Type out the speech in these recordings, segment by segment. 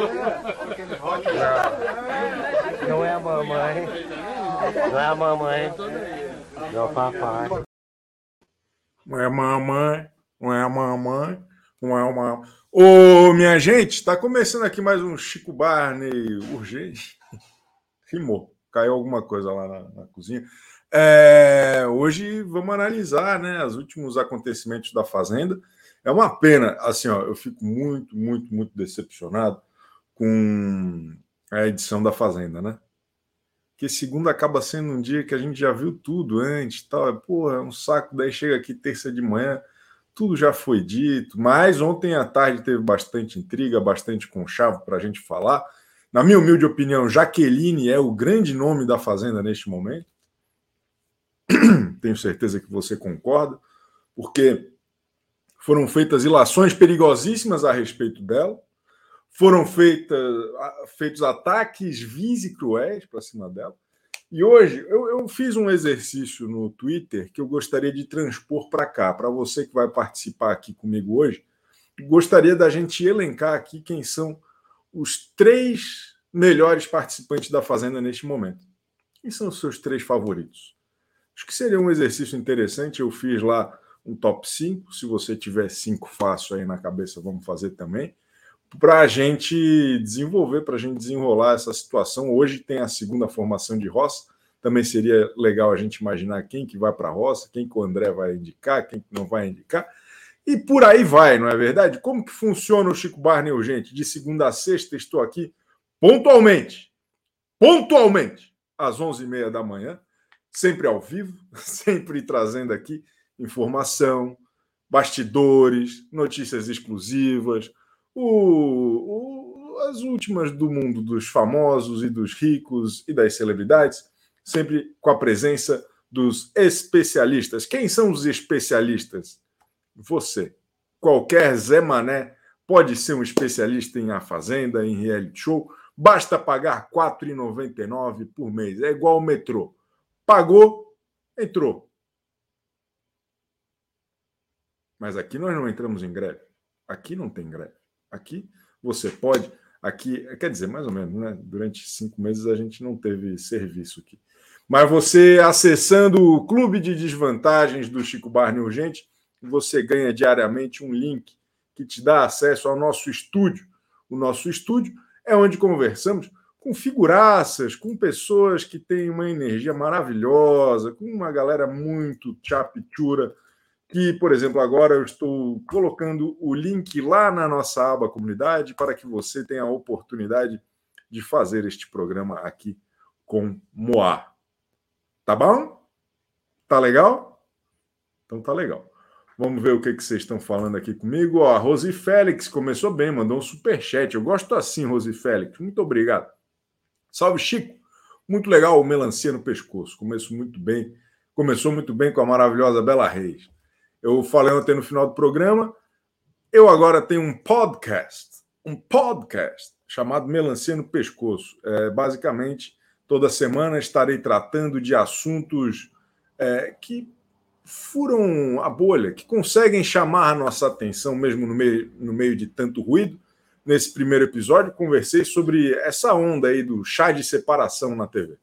Não, não é a mamãe. Não é a mamãe. Não é o papai. Não é a mamãe. Não é a mamãe. Não é uma. Ô, minha gente, está começando aqui mais um Chico Barney urgente. Rimou. Caiu alguma coisa lá na, na cozinha. É, hoje vamos analisar né, os últimos acontecimentos da Fazenda. É uma pena, assim, ó, eu fico muito, muito, muito decepcionado com a edição da Fazenda, né? Que segunda acaba sendo um dia que a gente já viu tudo antes, tal. Porra, é um saco. Daí chega aqui terça de manhã, tudo já foi dito. Mas ontem à tarde teve bastante intriga, bastante conchavo para a gente falar. Na minha humilde opinião, Jaqueline é o grande nome da Fazenda neste momento. Tenho certeza que você concorda, porque foram feitas ilações perigosíssimas a respeito dela, foram feitas, feitos ataques vis e cruéis para cima dela. E hoje eu, eu, fiz um exercício no Twitter que eu gostaria de transpor para cá, para você que vai participar aqui comigo hoje. Gostaria da gente elencar aqui quem são os três melhores participantes da Fazenda neste momento. Quem são os seus três favoritos? Acho que seria um exercício interessante. Eu fiz lá um top 5. Se você tiver cinco fácil aí na cabeça, vamos fazer também. Para a gente desenvolver, para a gente desenrolar essa situação. Hoje tem a segunda formação de roça. Também seria legal a gente imaginar quem que vai para a roça, quem que o André vai indicar, quem que não vai indicar. E por aí vai, não é verdade? Como que funciona o Chico Barney Urgente? De segunda a sexta estou aqui pontualmente, pontualmente, às 11h30 da manhã, sempre ao vivo, sempre trazendo aqui informação, bastidores, notícias exclusivas, o, o, as últimas do mundo dos famosos e dos ricos e das celebridades, sempre com a presença dos especialistas. Quem são os especialistas? Você. Qualquer Zé Mané pode ser um especialista em A Fazenda, em reality show. Basta pagar R$ 4,99 por mês. É igual o metrô. Pagou, entrou. Mas aqui nós não entramos em greve. Aqui não tem greve. Aqui você pode. Aqui, quer dizer, mais ou menos, né? Durante cinco meses a gente não teve serviço aqui. Mas você acessando o Clube de Desvantagens do Chico Barney Urgente, você ganha diariamente um link que te dá acesso ao nosso estúdio. O nosso estúdio é onde conversamos com figuraças, com pessoas que têm uma energia maravilhosa, com uma galera muito chapitura que, por exemplo, agora eu estou colocando o link lá na nossa aba comunidade para que você tenha a oportunidade de fazer este programa aqui com Moá. Tá bom? Tá legal? Então tá legal. Vamos ver o que, que vocês estão falando aqui comigo. Ó, a Rosi Félix começou bem, mandou um super chat. Eu gosto assim, Rosi Félix. Muito obrigado. Salve, Chico. Muito legal o melancia no pescoço. Começou muito bem. Começou muito bem com a maravilhosa Bela Reis. Eu falei ontem no final do programa. Eu agora tenho um podcast, um podcast chamado Melancia no Pescoço. É, basicamente, toda semana estarei tratando de assuntos é, que furam a bolha, que conseguem chamar a nossa atenção mesmo no meio, no meio de tanto ruído. Nesse primeiro episódio, conversei sobre essa onda aí do chá de separação na TV.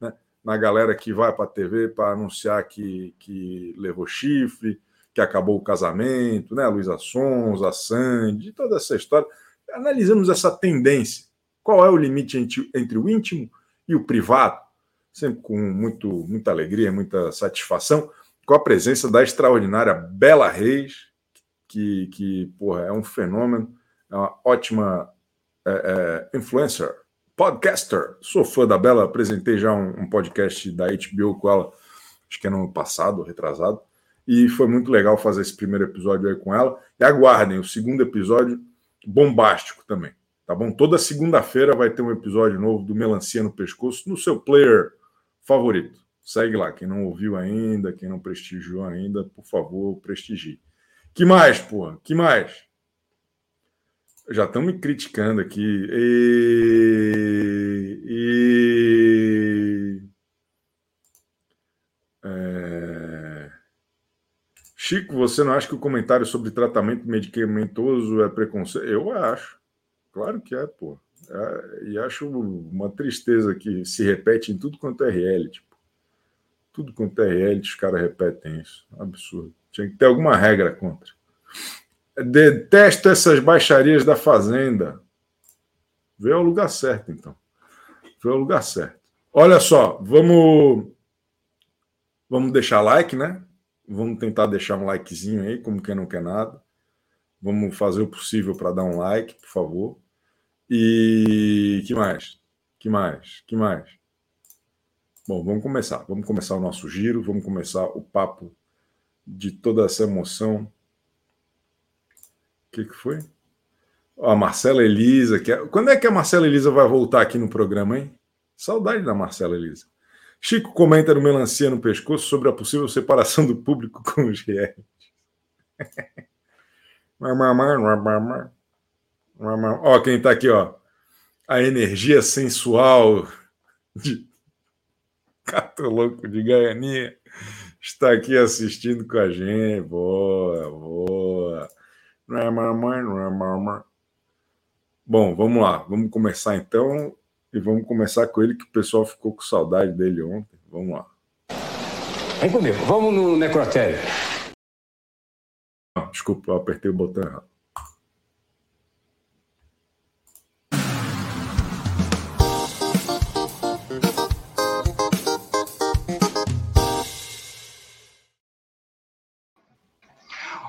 Né? Na galera que vai para a TV para anunciar que, que levou chifre, que acabou o casamento, né? A Luísa Sons, a Sandy, toda essa história. Analisamos essa tendência. Qual é o limite entre, entre o íntimo e o privado? Sempre com muito, muita alegria, muita satisfação, com a presença da extraordinária Bela Reis, que, que porra, é um fenômeno, é uma ótima é, é, influencer, podcaster. Sou fã da Bela, apresentei já um, um podcast da HBO com ela, acho que é no ano passado, retrasado e foi muito legal fazer esse primeiro episódio aí com ela. E aguardem o segundo episódio bombástico também, tá bom? Toda segunda-feira vai ter um episódio novo do Melancia no Pescoço no seu player favorito. Segue lá, quem não ouviu ainda, quem não prestigiou ainda, por favor, prestigie. Que mais, porra? Que mais? Já estão me criticando aqui. E... e... É... Chico, você não acha que o comentário sobre tratamento medicamentoso é preconceito? Eu acho. Claro que é, pô. É, e acho uma tristeza que se repete em tudo quanto é reality. Tipo, tudo quanto é reality, os caras repetem isso. Absurdo. Tinha que ter alguma regra contra. Detesto essas baixarias da Fazenda. Vê o lugar certo, então. Vê o lugar certo. Olha só, vamos vamos deixar like, né? Vamos tentar deixar um likezinho aí, como quem não quer nada. Vamos fazer o possível para dar um like, por favor. E que mais? Que mais? Que mais? Bom, vamos começar. Vamos começar o nosso giro, vamos começar o papo de toda essa emoção. O que, que foi? a Marcela Elisa. Que é... Quando é que a Marcela Elisa vai voltar aqui no programa, hein? Saudade da Marcela Elisa. Chico comenta no Melancia no Pescoço sobre a possível separação do público com os reais. ó, quem tá aqui, ó. A energia sensual de Cato Louco de Gaianinha está aqui assistindo com a gente. Boa, boa. Bom, vamos lá. Vamos começar então. E vamos começar com ele, que o pessoal ficou com saudade dele ontem. Vamos lá. Vem comigo, vamos no necrotério. Ah, desculpa, eu apertei o botão errado.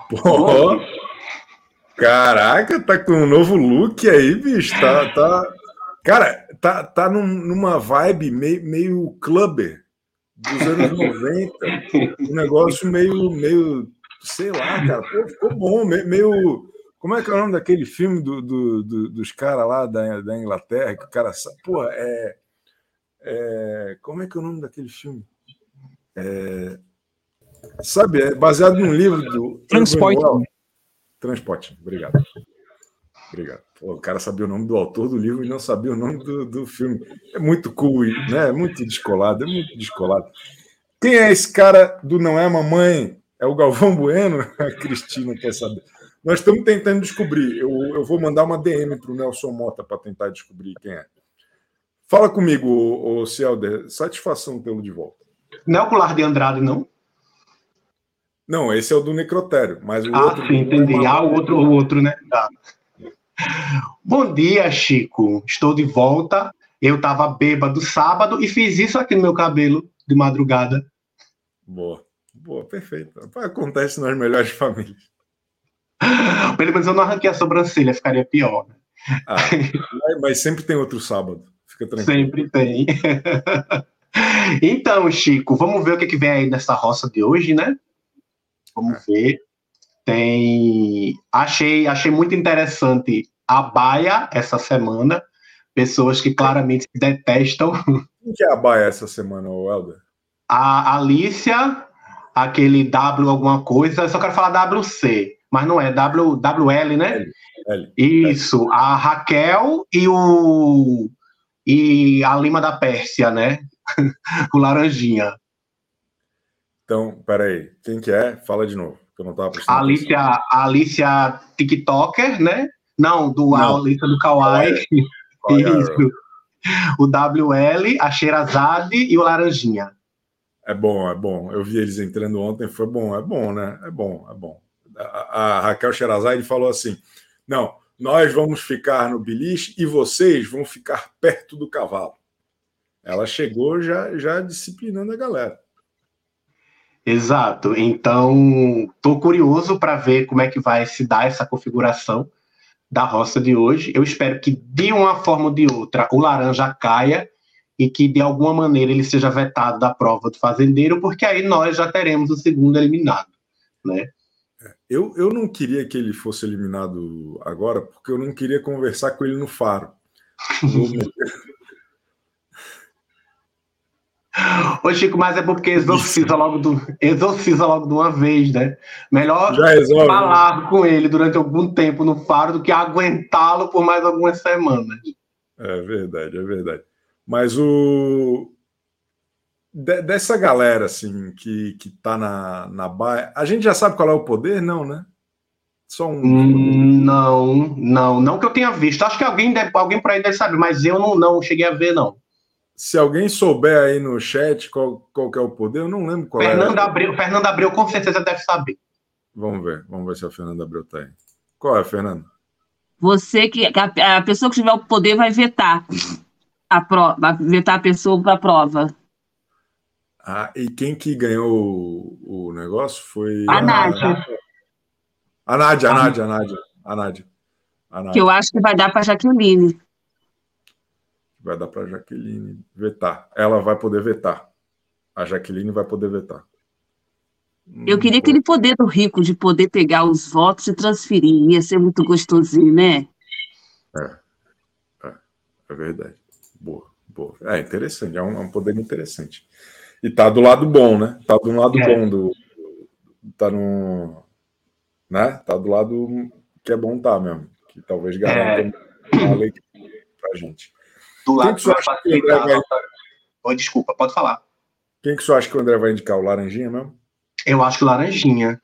Pô, caraca, tá com um novo look aí, bicho. Tá, tá... Cara, tá, tá num, numa vibe meio, meio clubber dos anos 90. Um negócio meio, meio, sei lá, cara. Pô, ficou bom, meio. Como é que é o nome daquele filme do, do, do dos caras lá da, da Inglaterra? Que o cara sabe. Pô, é, é. Como é que é o nome daquele filme? É, Sabe, é baseado num livro do. Transporte. Transporte, obrigado. Obrigado. Pô, o cara sabia o nome do autor do livro e não sabia o nome do, do filme. É muito cool, né? É muito descolado, é muito descolado. Quem é esse cara do Não é Mamãe? É o Galvão Bueno? A Cristina quer saber. Nós estamos tentando descobrir. Eu, eu vou mandar uma DM para o Nelson Mota para tentar descobrir quem é. Fala comigo, o Cielder. Satisfação tê-lo de volta. Não é o Colar de Andrade, não? Não, esse é o do necrotério, mas o ah, outro. Sim, entendi. É ah, o outro, o outro, né? Tá. Bom dia, Chico. Estou de volta. Eu estava bêbado sábado e fiz isso aqui no meu cabelo de madrugada. Boa, boa, perfeito. Acontece nas melhores famílias. Pelo menos eu não arranquei a sobrancelha, ficaria pior. Né? Ah, mas sempre tem outro sábado. Fica tranquilo. Sempre tem. então, Chico, vamos ver o que, que vem aí nessa roça de hoje, né? Vamos é. ver. Tem. Achei, achei muito interessante a Baia essa semana. Pessoas que claramente se detestam. Quem que é a Baia essa semana, Helder? A Alicia, aquele W alguma coisa, eu só quero falar WC, mas não é w, WL, né? L, L, Isso, L. a Raquel e o e a Lima da Pérsia, né? o Laranjinha. Então, peraí, quem que é? Fala de novo, que eu não estava prestando Alicia, a Alicia TikToker, né? Não, do não. Alicia do Kawaii. Isso. O WL, a Sherazade e o Laranjinha. É bom, é bom. Eu vi eles entrando ontem, foi bom, é bom, né? É bom, é bom. A, a Raquel Sherazade falou assim: não, nós vamos ficar no beliche e vocês vão ficar perto do cavalo. Ela chegou já, já disciplinando a galera. Exato. Então, estou curioso para ver como é que vai se dar essa configuração da roça de hoje. Eu espero que, de uma forma ou de outra, o laranja caia e que, de alguma maneira, ele seja vetado da prova do fazendeiro, porque aí nós já teremos o segundo eliminado, né? É, eu, eu não queria que ele fosse eliminado agora, porque eu não queria conversar com ele no faro. Ô, Chico, mas é porque exorciza logo, do, exorciza logo de uma vez, né? Melhor resolve, falar né? com ele durante algum tempo no faro do que aguentá-lo por mais algumas semanas. É verdade, é verdade. Mas o. dessa galera, assim, que, que tá na, na baia. A gente já sabe qual é o poder? Não, né? Só um. Hum, não, não, não que eu tenha visto. Acho que alguém, deve, alguém por aí deve saber, mas eu não, não cheguei a ver, não. Se alguém souber aí no chat qual, qual que é o poder, eu não lembro qual Fernando é. Abreu, Fernando Abreu com certeza deve saber. Vamos ver, vamos ver se a Fernanda Abreu tá aí. Qual é, Fernando? Você que a, a pessoa que tiver o poder vai vetar a prova, vai vetar a pessoa para a prova. Ah, e quem que ganhou o, o negócio foi a, a Nádia. A Nádia, a Nádia, a Nádia, a Nádia. A Nádia. Que eu acho que vai dar para Jaqueline. Vai dar para Jaqueline vetar. Ela vai poder vetar. A Jaqueline vai poder vetar. Eu queria aquele poder do rico de poder pegar os votos e transferir. Ia ser muito gostosinho, né? É. É, é verdade. Boa, boa. É interessante, é um, é um poder interessante. E tá do lado bom, né? Tá do lado é. bom do. Tá no. Né? Tá do lado que é bom tá mesmo. Que talvez garanta é. uma lei pra gente. Do lado que, que acha que o vai... oh, desculpa, pode falar. Quem que você acha que o André vai indicar? O Laranjinha mesmo? Eu acho que Laranjinha.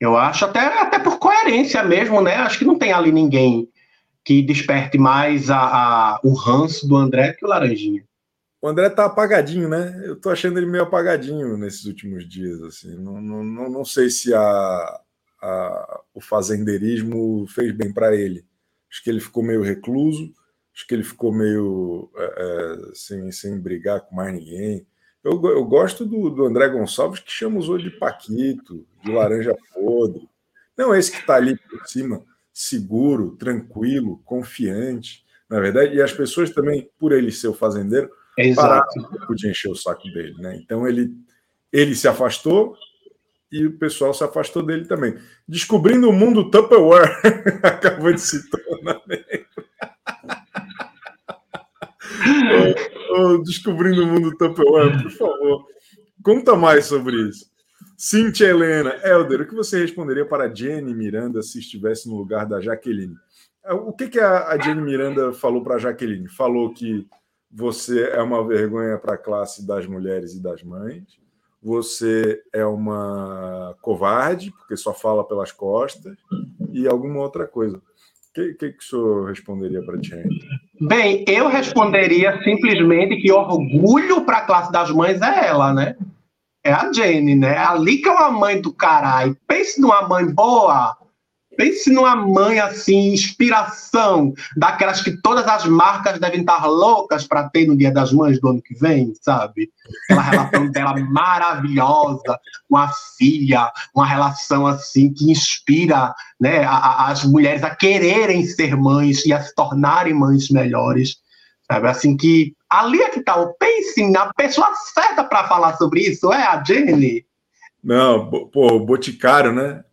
Eu acho até, até por coerência mesmo, né? Acho que não tem ali ninguém que desperte mais a, a, o ranço do André que o Laranjinha. O André tá apagadinho, né? Eu tô achando ele meio apagadinho nesses últimos dias, assim. Não, não, não, não sei se a, a, o fazendeirismo fez bem para ele. Acho que ele ficou meio recluso, acho que ele ficou meio é, é, sem, sem brigar com mais ninguém. Eu, eu gosto do, do André Gonçalves, que chama os olhos de Paquito, de laranja podre. Não esse que está ali por cima, seguro, tranquilo, confiante, na verdade. E as pessoas também, por ele ser o fazendeiro, Exato. pararam de encher o saco dele. Né? Então ele, ele se afastou e o pessoal se afastou dele também. Descobrindo o mundo Tupperware, acabou de se tornar oh, Descobrindo o mundo Tupperware, por favor, conta mais sobre isso. Cintia Helena, Helder, o que você responderia para Jenny Miranda se estivesse no lugar da Jaqueline? O que, que a Jenny Miranda falou para a Jaqueline? Falou que você é uma vergonha para a classe das mulheres e das mães, você é uma covarde, porque só fala pelas costas, e alguma outra coisa. Que, que, que o senhor responderia para a Jenny? Bem, eu responderia simplesmente que orgulho para a classe das mães é ela, né? É a Jenny, né? Ali que é uma mãe do caralho. Pense numa mãe boa, Pense numa mãe assim, inspiração, daquelas que todas as marcas devem estar loucas para ter no Dia das Mães do ano que vem, sabe? Aquela relação dela maravilhosa com a filha, uma relação assim que inspira né, a, a, as mulheres a quererem ser mães e a se tornarem mães melhores, sabe? Assim que ali é que tá o na pessoa certa para falar sobre isso, é a Jenny. Não, pô, o Boticário, né?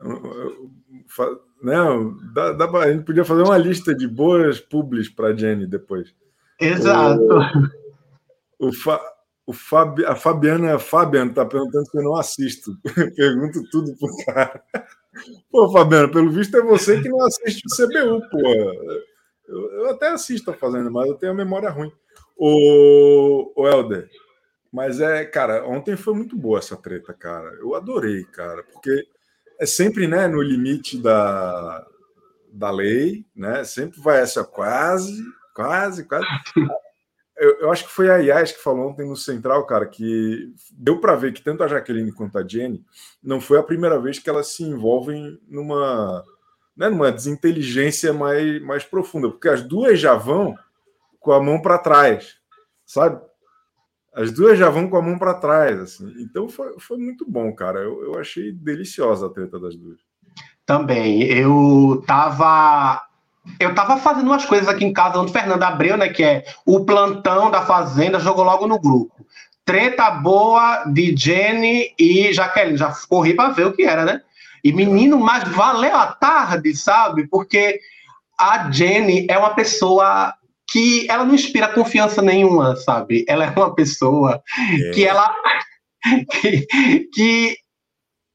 Não, dá, dá pra, a gente podia fazer uma lista de boas publis para Jenny depois. Exato. O, o, Fa, o Fabi, a Fabiana Fabiana está perguntando se eu não assisto. Pergunto tudo pro cara. Pô, Fabiana, pelo visto é você que não assiste o CBU, pô. Eu, eu até assisto a Fazenda, mas eu tenho a memória ruim. O, o Helder, mas é, cara, ontem foi muito boa essa treta, cara. Eu adorei, cara, porque é sempre né, no limite da, da lei, né? Sempre vai essa quase, quase, quase. Eu, eu acho que foi a Yas que falou ontem no Central, cara, que deu para ver que tanto a Jaqueline quanto a Jenny não foi a primeira vez que elas se envolvem numa, né, numa desinteligência mais, mais profunda, porque as duas já vão com a mão para trás, sabe? As duas já vão com a mão para trás, assim. Então foi, foi muito bom, cara. Eu, eu achei deliciosa a treta das duas. Também. Eu tava eu tava fazendo umas coisas aqui em casa onde Fernando Abreu, né, que é o plantão da Fazenda, jogou logo no grupo. Treta boa de Jenny e Jaqueline. Já corri para ver o que era, né? E menino, mas valeu a tarde, sabe? Porque a Jenny é uma pessoa que ela não inspira confiança nenhuma, sabe? Ela é uma pessoa é. que ela que, que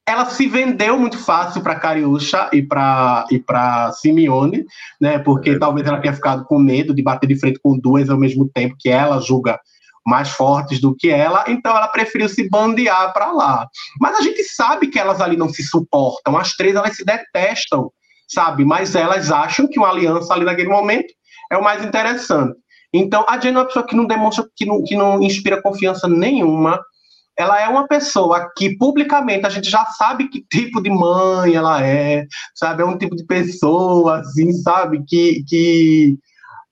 ela se vendeu muito fácil para Cariúcha e para e para Simeone, né? Porque é. talvez ela tenha ficado com medo de bater de frente com duas ao mesmo tempo que ela julga mais fortes do que ela, então ela preferiu se bandear para lá. Mas a gente sabe que elas ali não se suportam, as três elas se detestam sabe? Mas elas acham que uma aliança ali naquele momento é o mais interessante. Então, a Jane é uma pessoa que não demonstra, que não, que não inspira confiança nenhuma. Ela é uma pessoa que publicamente a gente já sabe que tipo de mãe ela é, sabe? É um tipo de pessoa, assim, sabe? Que, que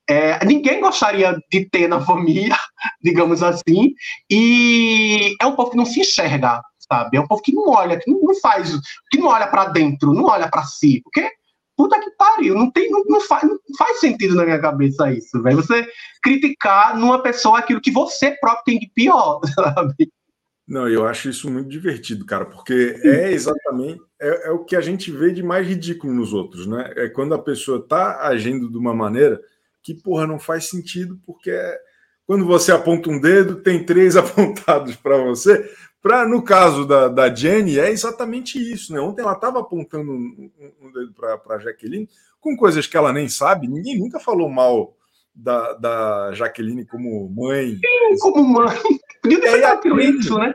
é, ninguém gostaria de ter na família, digamos assim. E é um povo que não se enxerga, sabe? É um povo que não olha, que não faz, que não olha para dentro, não olha para si, porque puta que pariu, não tem, não, não, faz, não faz sentido na minha cabeça isso, velho. Você criticar numa pessoa aquilo que você próprio tem de pior, sabe? Não, eu acho isso muito divertido, cara, porque é exatamente é, é, o que a gente vê de mais ridículo nos outros, né? É quando a pessoa tá agindo de uma maneira que, porra, não faz sentido, porque é, quando você aponta um dedo, tem três apontados para você, Pra, no caso da, da Jenny, é exatamente isso. Né? Ontem ela estava apontando um, um dedo para a Jaqueline com coisas que ela nem sabe. Ninguém nunca falou mal da, da Jaqueline como mãe. Sim, como mãe. Podia ter é, isso, né?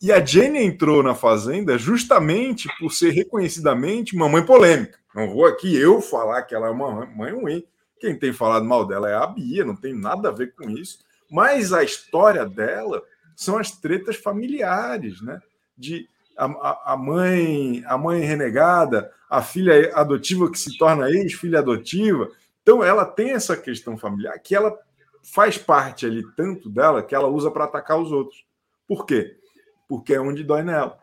E a Jenny entrou na Fazenda justamente por ser reconhecidamente uma mãe polêmica. Não vou aqui eu falar que ela é uma mãe ruim. Quem tem falado mal dela é a Bia, não tem nada a ver com isso. Mas a história dela são as tretas familiares, né? De a, a mãe, a mãe renegada, a filha adotiva que se torna ex-filha adotiva. Então, ela tem essa questão familiar que ela faz parte ali tanto dela que ela usa para atacar os outros. Por quê? Porque é onde dói nela.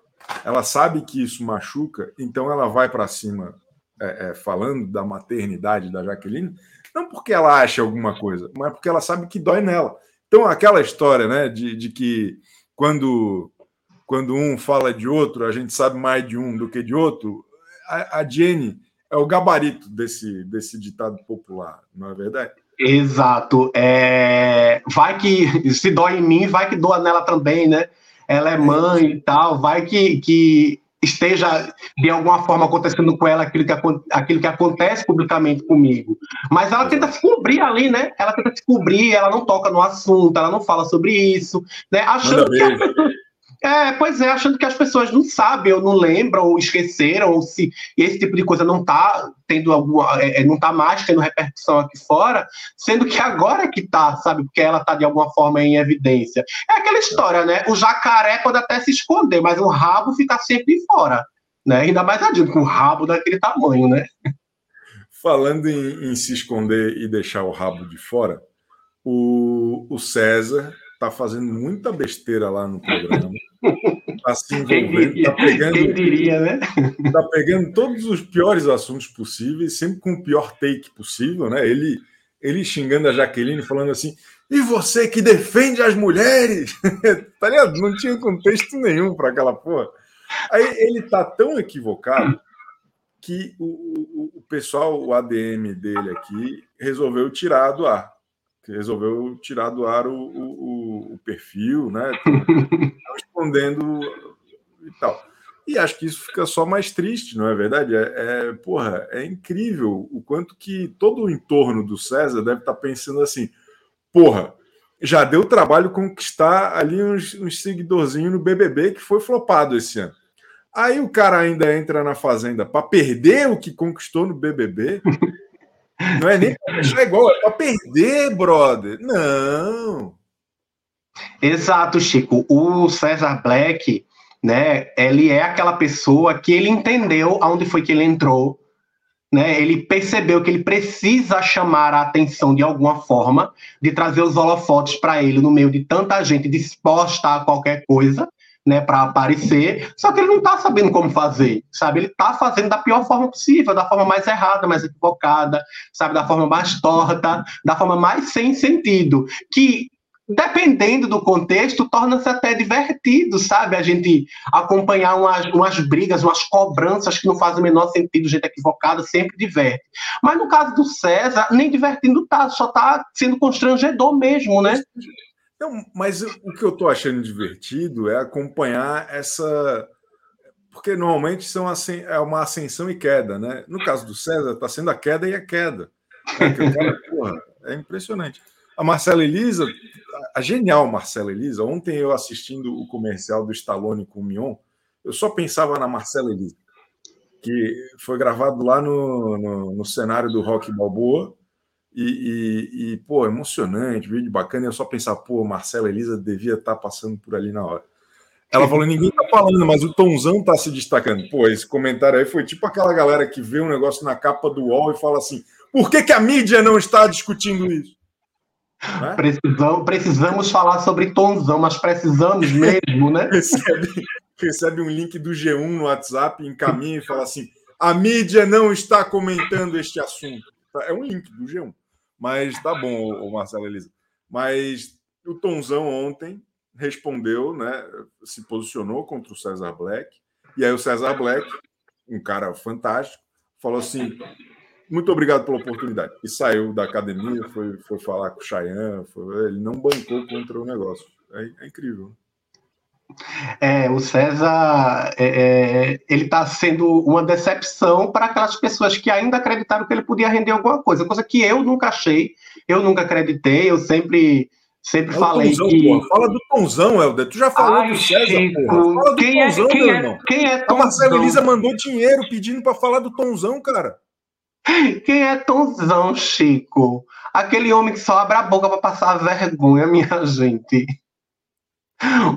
Ela sabe que isso machuca, então ela vai para cima é, é, falando da maternidade da Jaqueline, não porque ela acha alguma coisa, mas porque ela sabe que dói nela. Então, aquela história né, de, de que quando, quando um fala de outro, a gente sabe mais de um do que de outro, a, a Jenny é o gabarito desse, desse ditado popular, não é verdade? Exato. É... Vai que se dói em mim, vai que doa nela também, né? Ela é mãe e tal, vai que, que esteja de alguma forma acontecendo com ela aquilo que, aquilo que acontece publicamente comigo. Mas ela tenta se cobrir ali, né? Ela tenta se cobrir, ela não toca no assunto, ela não fala sobre isso, né? Achando que as pessoas, é, pois é, achando que as pessoas não sabem, ou não lembram, ou esqueceram, ou se esse tipo de coisa não está tendo alguma, é, é, não tá mais tendo repercussão aqui fora, sendo que agora que tá, sabe? Porque ela está de alguma forma em evidência. É aquela história, né? O jacaré pode até se esconder, mas o rabo fica sempre fora, né? Ainda mais adiante, com o rabo daquele tamanho, né? Falando em, em se esconder e deixar o rabo de fora, o, o César tá fazendo muita besteira lá no programa. Tá se envolvendo, tá pegando. Quem diria, né? Tá pegando todos os piores assuntos possíveis, sempre com o pior take possível, né? Ele, ele xingando a Jaqueline, falando assim: e você que defende as mulheres? tá ligado? Não tinha contexto nenhum para aquela porra. Aí ele tá tão equivocado que o, o, o pessoal, o ADM dele aqui, resolveu tirar do ar que resolveu tirar do ar o, o, o perfil, né? Respondendo e tal. E acho que isso fica só mais triste, não é verdade? É, é, porra, é incrível o quanto que todo o entorno do César deve estar pensando assim: porra, já deu trabalho conquistar ali uns, uns seguidorzinhos no BBB que foi flopado esse ano. Aí o cara ainda entra na Fazenda para perder o que conquistou no BBB. Não é nem deixar igual, é para perder, brother. Não. Exato, Chico. O César Black, né? Ele é aquela pessoa que ele entendeu aonde foi que ele entrou, né? Ele percebeu que ele precisa chamar a atenção de alguma forma, de trazer os holofotes para ele no meio de tanta gente disposta a qualquer coisa né, para aparecer, só que ele não está sabendo como fazer, sabe? Ele está fazendo da pior forma possível, da forma mais errada, mais equivocada, sabe? Da forma mais torta, da forma mais sem sentido, que dependendo do contexto, torna-se até divertido, sabe? A gente acompanhar umas, umas brigas, umas cobranças que não fazem o menor sentido, gente equivocada, sempre diverte. Mas no caso do César, nem divertindo tá, só tá sendo constrangedor mesmo, né? Não, mas o que eu estou achando divertido é acompanhar essa. Porque normalmente são assim, é uma ascensão e queda, né? No caso do César, está sendo a queda e a queda. É, cara, porra, é impressionante. A Marcela Elisa, a genial Marcela Elisa, ontem eu assistindo o comercial do Stallone com o Mion, eu só pensava na Marcela Elisa. que foi gravado lá no, no, no cenário do Rock Balboa. E, e, e, pô, emocionante, vídeo bacana. E eu só pensar, pô, Marcela Elisa devia estar tá passando por ali na hora. Ela falou: ninguém tá falando, mas o Tonzão tá se destacando. Pô, esse comentário aí foi tipo aquela galera que vê um negócio na capa do UOL e fala assim: por que, que a mídia não está discutindo isso? Né? Precisamos, precisamos falar sobre Tonzão, mas precisamos mesmo, né? recebe, recebe um link do G1 no WhatsApp, encaminha e fala assim: a mídia não está comentando este assunto. É um link do G1. Mas tá bom, o Marcelo Elisa. Mas o Tonzão ontem respondeu, né? Se posicionou contra o César Black. E aí o César Black, um cara fantástico, falou assim: muito obrigado pela oportunidade. E saiu da academia, foi, foi falar com o Cheyenne, foi, ele não bancou contra o negócio. É, é incrível. É, o César, é, é, ele está sendo uma decepção para aquelas pessoas que ainda acreditaram que ele podia render alguma coisa, coisa que eu nunca achei, eu nunca acreditei, eu sempre sempre é falei Tonzão, que... Porra. Fala do Tonzão, Helder, tu já falou Ai, do César, Chico. porra. Fala do quem Tonzão, é, quem meu é, irmão. Quem é Tonzão? A Marcela Elisa mandou dinheiro pedindo para falar do Tonzão, cara. Quem é Tonzão, Chico? Aquele homem que só abre a boca para passar vergonha, minha gente.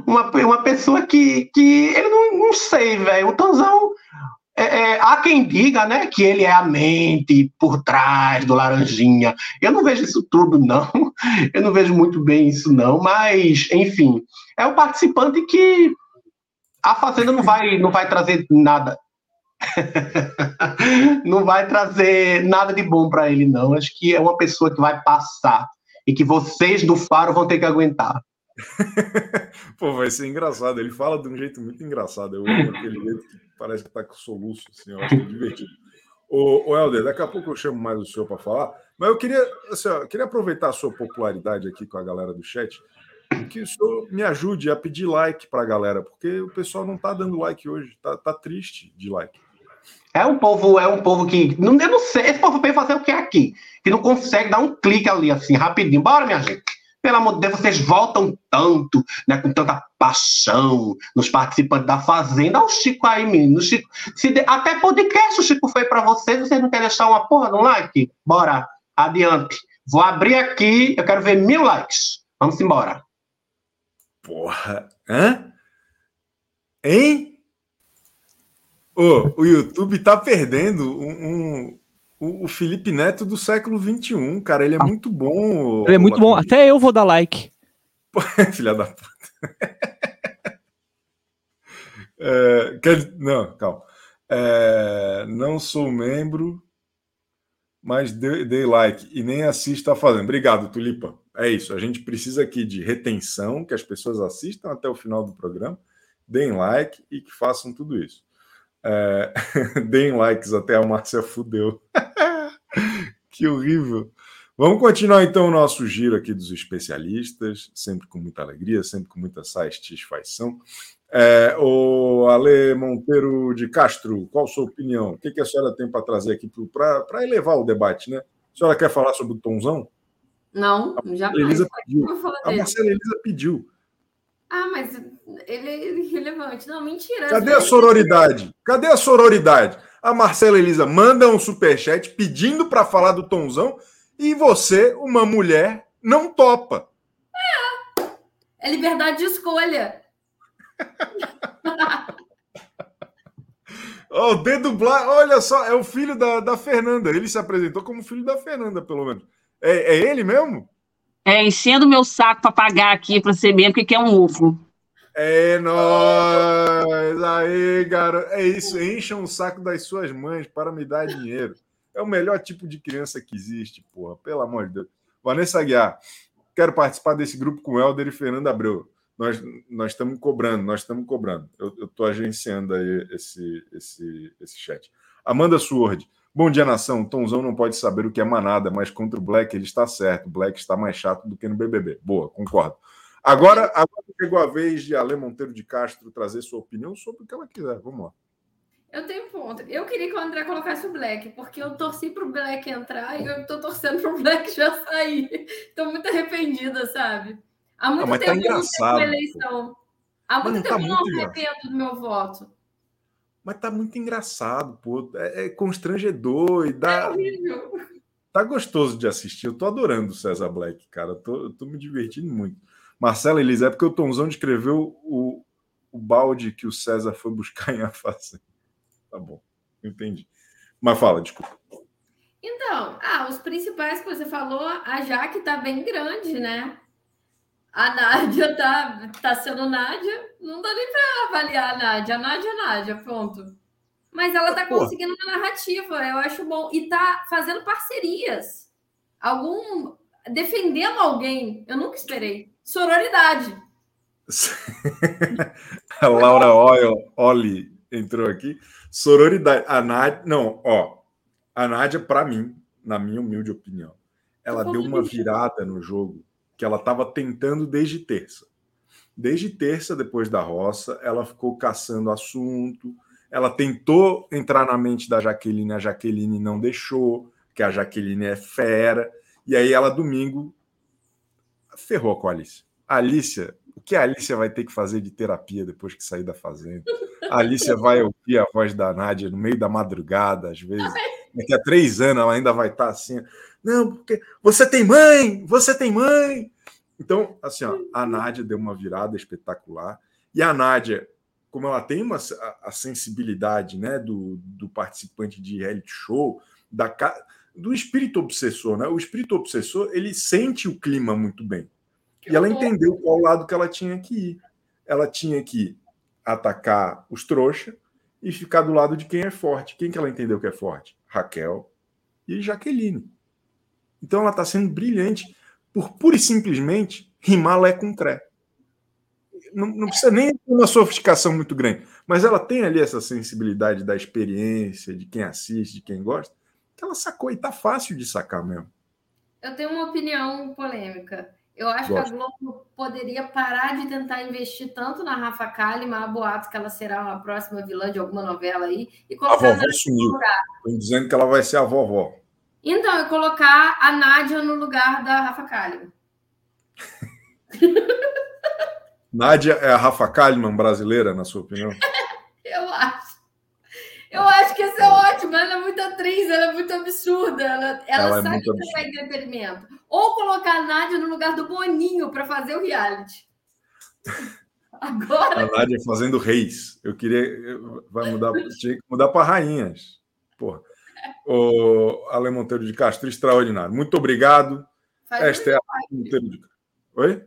Uma, uma pessoa que, que ele não, não sei, velho. O Tonzão. É, é, há quem diga né, que ele é a mente por trás do Laranjinha. Eu não vejo isso tudo, não. Eu não vejo muito bem isso, não. Mas, enfim, é um participante que a Fazenda não vai, não vai trazer nada. não vai trazer nada de bom para ele, não. Acho que é uma pessoa que vai passar e que vocês do Faro vão ter que aguentar. Pô, vai ser engraçado. Ele fala de um jeito muito engraçado. Eu amo aquele jeito que parece que tá com soluço, assim, eu acho divertido. Ô, ô Helder, daqui a pouco eu chamo mais o senhor para falar, mas eu queria, assim, ó, queria aproveitar a sua popularidade aqui com a galera do chat, que o senhor me ajude a pedir like para a galera, porque o pessoal não tá dando like hoje, tá, tá triste de like. É um povo, é um povo que. Não, eu não sei, esse povo veio fazer o que aqui? Que não consegue dar um clique ali, assim, rapidinho. Bora, minha gente. Pelo amor de Deus, vocês voltam tanto, né, com tanta paixão nos participantes da Fazenda. Olha o Chico aí, menino. Chico, se de, até podcast o Chico foi para vocês. Vocês não querem deixar uma porra no like? Bora, adiante. Vou abrir aqui, eu quero ver mil likes. Vamos embora. Porra, hã? Hein? Oh, o YouTube tá perdendo um, um, o Felipe Neto do século XXI, cara. Ele é ah, muito bom. Ele é muito bom. Até eu vou dar like. Filha da puta. é, quer, não, calma. É, não sou membro, mas dei, dei like e nem assisto a fazendo. Obrigado, Tulipa. É isso. A gente precisa aqui de retenção, que as pessoas assistam até o final do programa, deem like e que façam tudo isso. É, deem likes até a Márcia fudeu. Que horrível. Vamos continuar então o nosso giro aqui dos especialistas, sempre com muita alegria, sempre com muita satisfação. É, o Ale Monteiro de Castro, qual a sua opinião? O que, que a senhora tem para trazer aqui para elevar o debate, né? A senhora quer falar sobre o Tonzão? Não, já Elisa pediu. A Marcela Elisa pediu. Ah, mas ele é irrelevante. Não, mentira. Cadê a sororidade? Cadê a sororidade? A Marcela Elisa manda um superchat pedindo para falar do Tonzão e você, uma mulher, não topa. É. É liberdade de escolha. oh, o dedo blá, olha só, é o filho da, da Fernanda. Ele se apresentou como filho da Fernanda, pelo menos. É, é ele mesmo? É, enchendo meu saco para pagar aqui para você mesmo, que é um ovo. É nóis! Aí, garoto. É isso, encham o saco das suas mães para me dar dinheiro. É o melhor tipo de criança que existe, porra. Pelo amor de Deus. Vanessa Aguiar, quero participar desse grupo com Helder e Fernando Abreu. Nós, nós estamos cobrando, nós estamos cobrando. Eu estou agenciando aí esse, esse, esse chat. Amanda Sword, Bom dia, nação. Tomzão não pode saber o que é manada, mas contra o Black ele está certo. O Black está mais chato do que no BBB. Boa, concordo. Agora, agora chegou a vez de Ale Monteiro de Castro trazer sua opinião sobre o que ela quiser. Vamos lá. Eu tenho ponto. Eu queria que o André colocasse o Black, porque eu torci para o Black entrar e eu estou torcendo para o Black já sair. Estou muito arrependida, sabe? Há muito ah, tempo tá engraçado, eleição. Há muito tempo tá eu não arrependo do meu voto. Mas tá muito engraçado, pô. É, é constrangedor e dá. É horrível. Tá gostoso de assistir. Eu tô adorando o César Black, cara. Eu tô, eu tô me divertindo muito. Marcela Elisa, é porque o Tomzão descreveu o, o balde que o César foi buscar em A Fazenda. Tá bom, entendi. Mas fala, desculpa. Então, ah, os principais que você falou, a Jaque tá bem grande, né? A Nádia tá, tá sendo Nádia. Não dá nem para avaliar a Nádia. A Nádia é Nádia, ponto. Mas ela tá Pô. conseguindo uma narrativa, eu acho bom. E tá fazendo parcerias. Algum. Defendendo alguém. Eu nunca esperei. Sororidade. A Laura Oil, Oli entrou aqui. Sororidade. A Nádia. Não, ó. A Nádia, para mim, na minha humilde opinião, ela deu uma virada no jogo que ela estava tentando desde terça. Desde terça, depois da roça, ela ficou caçando assunto. Ela tentou entrar na mente da Jaqueline, a Jaqueline não deixou, que a Jaqueline é fera. E aí ela, domingo, ferrou com a Alicia. A Alicia, o que a Alicia vai ter que fazer de terapia depois que sair da fazenda? A Alicia vai ouvir a voz da Nádia no meio da madrugada, às vezes. Daqui a três anos ela ainda vai estar assim. Não, porque você tem mãe, você tem mãe. Então, assim, ó, a Nádia deu uma virada espetacular. E a Nádia, como ela tem uma, a, a sensibilidade né, do, do participante de reality show, da, ca- do espírito obsessor, né? O espírito obsessor, ele sente o clima muito bem. E ela entendeu qual lado que ela tinha que ir. Ela tinha que atacar os trouxa e ficar do lado de quem é forte. Quem que ela entendeu que é forte? Raquel e Jaqueline. Então ela está sendo brilhante por pura e simplesmente rimar Lé com Cré. Não, não precisa nem ter uma sofisticação muito grande, mas ela tem ali essa sensibilidade da experiência, de quem assiste, de quem gosta, que ela sacou e tá fácil de sacar mesmo. Eu tenho uma opinião polêmica. Eu acho Gosto. que a Globo poderia parar de tentar investir tanto na Rafa Kalimann, há boatos que ela será uma próxima vilã de alguma novela aí, e A colocar vovó sumiu. Estão dizendo que ela vai ser a vovó. Então, eu colocar a Nádia no lugar da Rafa Kalimann. Nádia é a Rafa Kalimann brasileira, na sua opinião? Eu acho. Que isso é ótimo. Ela é muito atriz, ela é muito absurda. Ela, ela, Ela é sabe muito que é entretenimento. Ou colocar a Nádia no lugar do Boninho para fazer o reality. Agora, A Nádia fazendo reis. Eu queria. Vai mudar. Tinha que mudar para rainhas. Porra. O Ale Monteiro de Castro, extraordinário. Muito obrigado. faz Esta é a mais- Monteiro de Castro. Oi?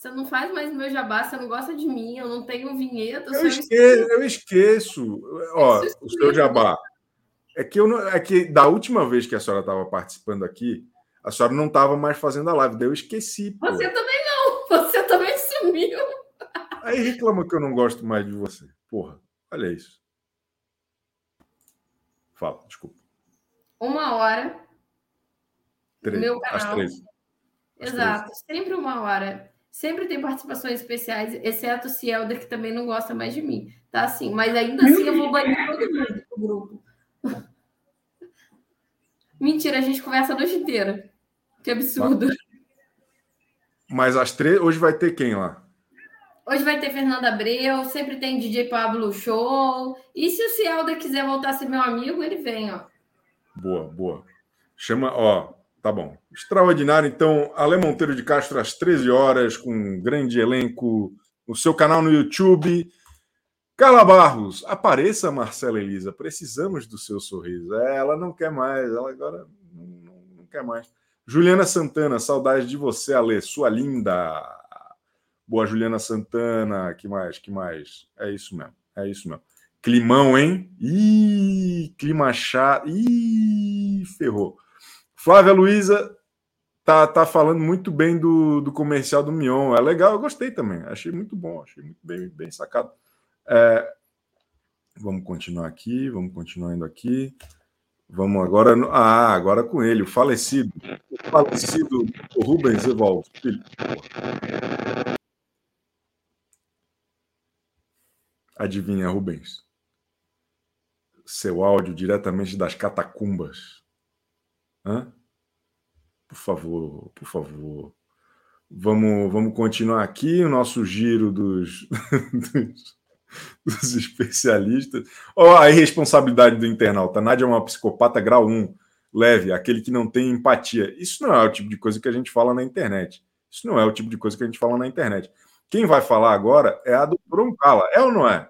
Você não faz mais meu jabá, você não gosta de mim, eu não tenho vinheta. Eu eu esqueço. Ó, o seu jabá. É que, eu não, é que da última vez que a senhora estava participando aqui, a senhora não estava mais fazendo a live. Daí eu esqueci. pô. Você também não, você também sumiu. Aí reclama que eu não gosto mais de você. Porra, olha isso. Fala, desculpa. Uma hora, Três, Meu às canal. três. Às exato, sempre uma hora. Sempre tem participações especiais, exceto o Cielder, que também não gosta mais de mim. Tá assim, mas ainda assim eu vou banir todo mundo do grupo. Mentira, a gente conversa a noite inteira. Que absurdo. Mas às três, hoje vai ter quem lá? Hoje vai ter Fernanda Abreu, sempre tem DJ Pablo Show. E se o Cielder quiser voltar a ser meu amigo, ele vem, ó. Boa, boa. Chama, ó, tá bom. Extraordinário. Então, Ale Monteiro de Castro às 13 horas, com um grande elenco no seu canal no YouTube. Carla Barros, apareça, Marcela Elisa. Precisamos do seu sorriso. É, ela não quer mais, ela agora não, não- não quer mais. Juliana Santana, saudade de você, Ale, sua linda. Boa, Juliana Santana. Que mais? Que mais? É isso mesmo. É isso mesmo. Climão, hein? Ih, clima chato. Ih, ferrou. Flávia Luiza tá, tá falando muito bem do, do comercial do Mion. É legal, eu gostei também. Achei muito bom, achei muito bem, bem sacado. É, vamos continuar aqui, vamos continuar indo aqui. Vamos agora. Ah, agora com ele, o falecido. O falecido Rubens Evaldo. Filho. Adivinha, Rubens? Seu áudio diretamente das catacumbas. Hã? Por favor, por favor. Vamos, vamos continuar aqui o nosso giro dos, dos, dos especialistas. Ó, a irresponsabilidade do internauta. Nádia é uma psicopata grau 1, leve, aquele que não tem empatia. Isso não é o tipo de coisa que a gente fala na internet. Isso não é o tipo de coisa que a gente fala na internet. Quem vai falar agora é a doutora Uncala, é ou não é?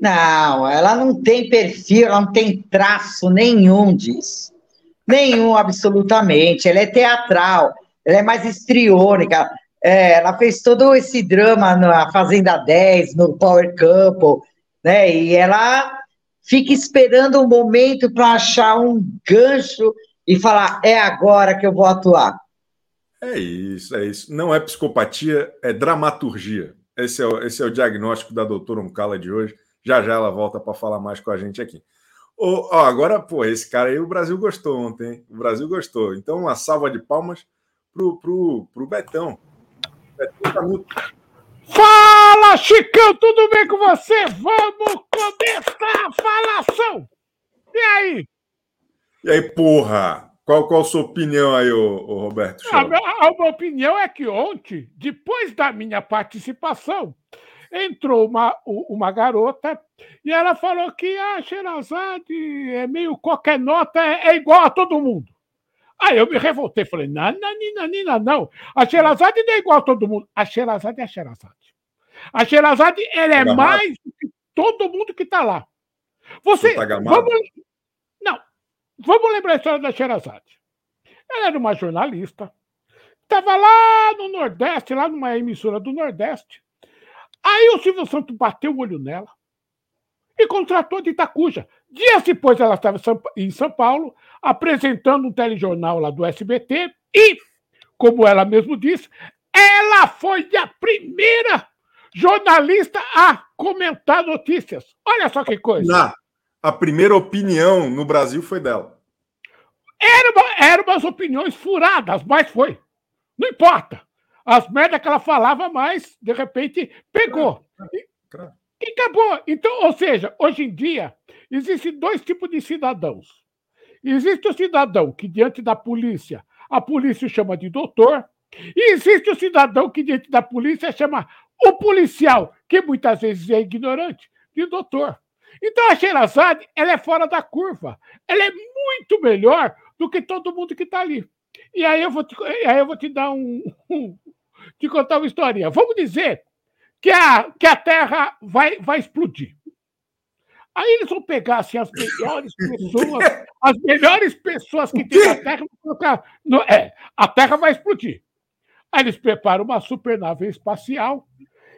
Não, ela não tem perfil, ela não tem traço nenhum disso. Nenhum, absolutamente. Ela é teatral, ela é mais histriônica. É, ela fez todo esse drama na Fazenda 10, no Power Couple, né? E ela fica esperando um momento para achar um gancho e falar: é agora que eu vou atuar. É isso, é isso. Não é psicopatia, é dramaturgia. Esse é o, esse é o diagnóstico da doutora Uncala de hoje. Já já ela volta para falar mais com a gente aqui. Oh, oh, agora, pô, esse cara aí o Brasil gostou ontem. Hein? O Brasil gostou. Então, uma salva de palmas pro, pro, pro Betão. Fala, Chicão, tudo bem com você? Vamos começar a falação! E aí? E aí, porra? Qual, qual a sua opinião aí, ô, ô Roberto? A minha, a minha opinião é que ontem, depois da minha participação, entrou uma, uma garota e ela falou que a Xerazade é meio qualquer nota, é, é igual a todo mundo. Aí eu me revoltei, falei, não, não, não, não, A Xerazade não é igual a todo mundo. A Xerazade é a Xerazade. A Xerazade, ela é mais do que todo mundo que está lá. Você, tá vamos, não, vamos lembrar a história da Xerazade. Ela era uma jornalista, estava lá no Nordeste, lá numa emissora do Nordeste. Aí o Silvio Santos bateu o olho nela e contratou de Itacuja. Dias depois ela estava em São Paulo, apresentando um telejornal lá do SBT e, como ela mesmo disse, ela foi a primeira jornalista a comentar notícias. Olha só que coisa. Não, a primeira opinião no Brasil foi dela. Eram era umas opiniões furadas, mas foi. Não importa. As merdas que ela falava, mas de repente pegou. E, e acabou. Então, ou seja, hoje em dia, existem dois tipos de cidadãos. Existe o cidadão que, diante da polícia, a polícia chama de doutor, e existe o cidadão que, diante da polícia, chama o policial, que muitas vezes é ignorante, de doutor. Então a Sherazade, ela é fora da curva. Ela é muito melhor do que todo mundo que está ali. E aí eu vou te, aí eu vou te dar um, um, te contar uma historinha. Vamos dizer que a, que a Terra vai, vai explodir. Aí eles vão pegar assim, as melhores pessoas, as melhores pessoas que tem na Terra, colocar. No, é, a Terra vai explodir. Aí eles preparam uma supernave espacial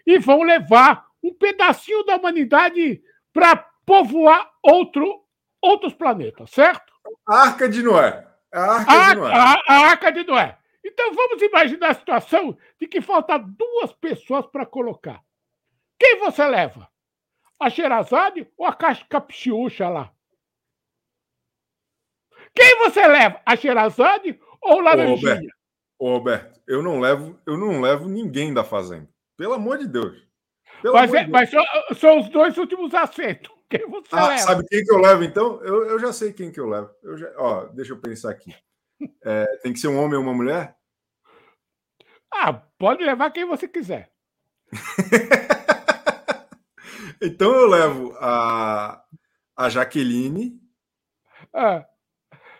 e vão levar um pedacinho da humanidade para povoar outro, outros planetas, certo? Arca de Noé. A Arca a, de Noé. A, a Arca de Noé. Então vamos imaginar a situação de que falta duas pessoas para colocar. Quem você leva? A Xerazade ou a Capixuxa lá? Quem você leva? A Xerazade ou o Laranjinha? Ô, Roberto, ô, Roberto, eu não levo, eu não levo ninguém da fazenda. Pelo amor de Deus. Pelo mas, é, de mas são, são, os dois últimos acertos. Quem você ah, leva? Sabe quem que eu levo, então? Eu, eu já sei quem que eu levo. Eu já, ó, deixa eu pensar aqui. É, tem que ser um homem ou uma mulher? Ah, pode levar quem você quiser. então eu levo a, a Jaqueline ah.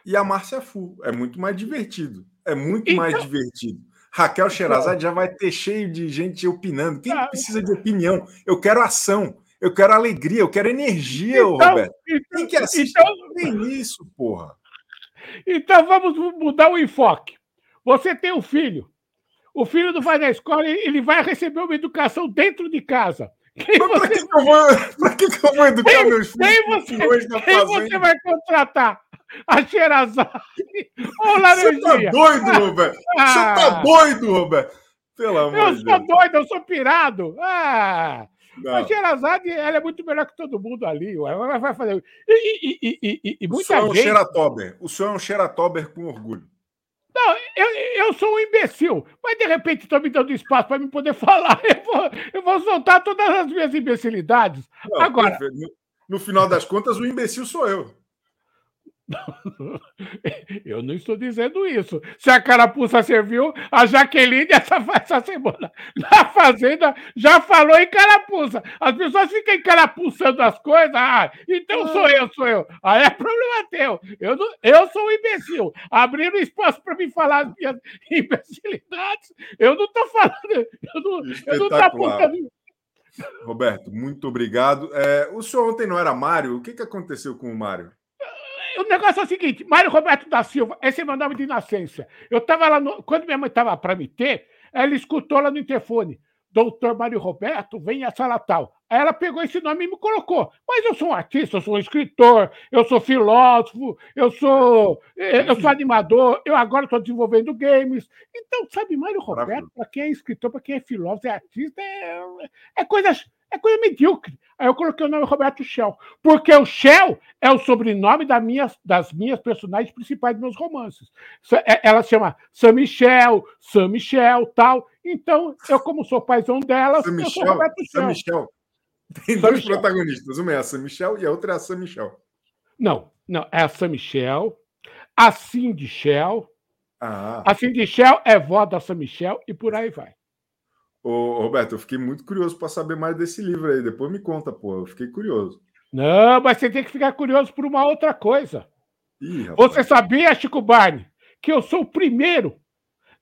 e a Márcia Fu. É muito mais divertido. É muito então... mais divertido. Raquel Sherazade já vai ter cheio de gente opinando. Quem ah. precisa de opinião? Eu quero ação. Eu quero alegria, eu quero energia, então, Roberto. Então, Quem que assiste? Então, tem isso, porra. Então vamos mudar o enfoque. Você tem um filho. O filho não vai na escola, ele vai receber uma educação dentro de casa. Quem Mas você... que, que, eu vou, que, que eu vou educar quem, meus filhos? Quem você, quem você vai contratar? A Xerazade ou Laranjinha? Você tá doido, Roberto? Ah, você tá doido, Roberto? Pelo amor Eu sou doido, eu sou pirado. Ah, não. A Xerazade, ela é muito melhor que todo mundo ali. Ela vai fazer. E, e, e, e, muita o senhor gente... é um xeratober. O senhor é um xeratober com orgulho. Não, eu, eu sou um imbecil, mas de repente estão me dando espaço para me poder falar. Eu vou, eu vou soltar todas as minhas imbecilidades. Não, Agora. No, no, final das contas, o imbecil sou eu. Eu não estou dizendo isso. Se a carapuça serviu, a Jaqueline, essa, essa semana, na Fazenda, já falou em carapuça. As pessoas ficam encarapuçando as coisas. Ah, então sou eu, sou eu. Aí é problema teu. Eu, não, eu sou um imbecil. Abriram espaço para me falar as minhas imbecilidades. Eu não estou falando. Eu não estou apontando. Roberto, muito obrigado. É, o senhor ontem não era Mário? O que, que aconteceu com o Mário? O negócio é o seguinte: Mário Roberto da Silva, esse é meu nome de nascença. Eu estava lá, no, quando minha mãe estava para me ter, ela escutou lá no interfone: Doutor Mário Roberto, vem a sala tal. Aí ela pegou esse nome e me colocou. Mas eu sou um artista, eu sou um escritor, eu sou filósofo, eu sou, eh, eu sou animador, eu agora estou desenvolvendo games. Então, sabe, Mário Roberto, para quem é escritor, para quem é filósofo, é artista, é, é coisa, é coisa medíocre. Aí eu coloquei o nome Roberto Shell, porque o Shell é o sobrenome da minha, das minhas personagens principais dos meus romances. É, ela se chama Sam Michel, Sam Michel, tal. Então, eu, como sou paizão delas, Sam eu sou Roberto Shell. Michel. Tem dois protagonistas, uma é a Sam Michel e a outra é a Sam Michel. Não, não, é a Sam Michel, a Cindy Shell. Ah. A Cindy Shell é vó da Sam Michel e por aí vai. Ô, Roberto, eu fiquei muito curioso para saber mais desse livro aí. Depois me conta, pô. Eu fiquei curioso. Não, mas você tem que ficar curioso por uma outra coisa. Ih, você sabia, Chico Barney, que eu sou o primeiro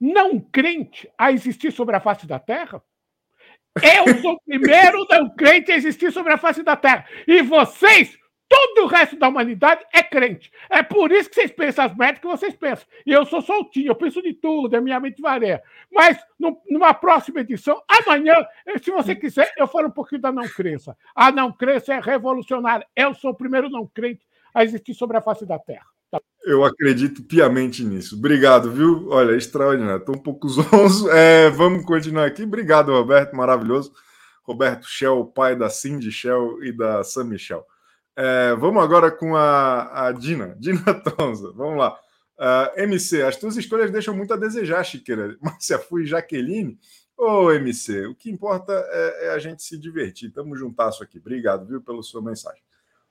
não crente a existir sobre a face da Terra? Eu sou o primeiro não crente a existir sobre a face da Terra. E vocês, todo o resto da humanidade é crente. É por isso que vocês pensam as merdas que vocês pensam. E eu sou soltinho, eu penso de tudo, a minha mente varia. Mas no, numa próxima edição, amanhã, se você quiser, eu falo um pouquinho da não crença. A não crença é revolucionária. Eu sou o primeiro não crente a existir sobre a face da Terra. Eu acredito piamente nisso. Obrigado, viu? Olha, extraordinário. Estou um pouco zonzo. É, vamos continuar aqui. Obrigado, Roberto, maravilhoso. Roberto Shell, pai da Cindy Shell e da Sam Michel. É, vamos agora com a, a Dina, Dina Tonza. Vamos lá. Uh, MC, as tuas escolhas deixam muito a desejar, Chiqueira. Márcia Fui Jaqueline. Ô, MC, o que importa é, é, a gente se divertir. Tamo juntasso aqui. Obrigado, viu, pela sua mensagem.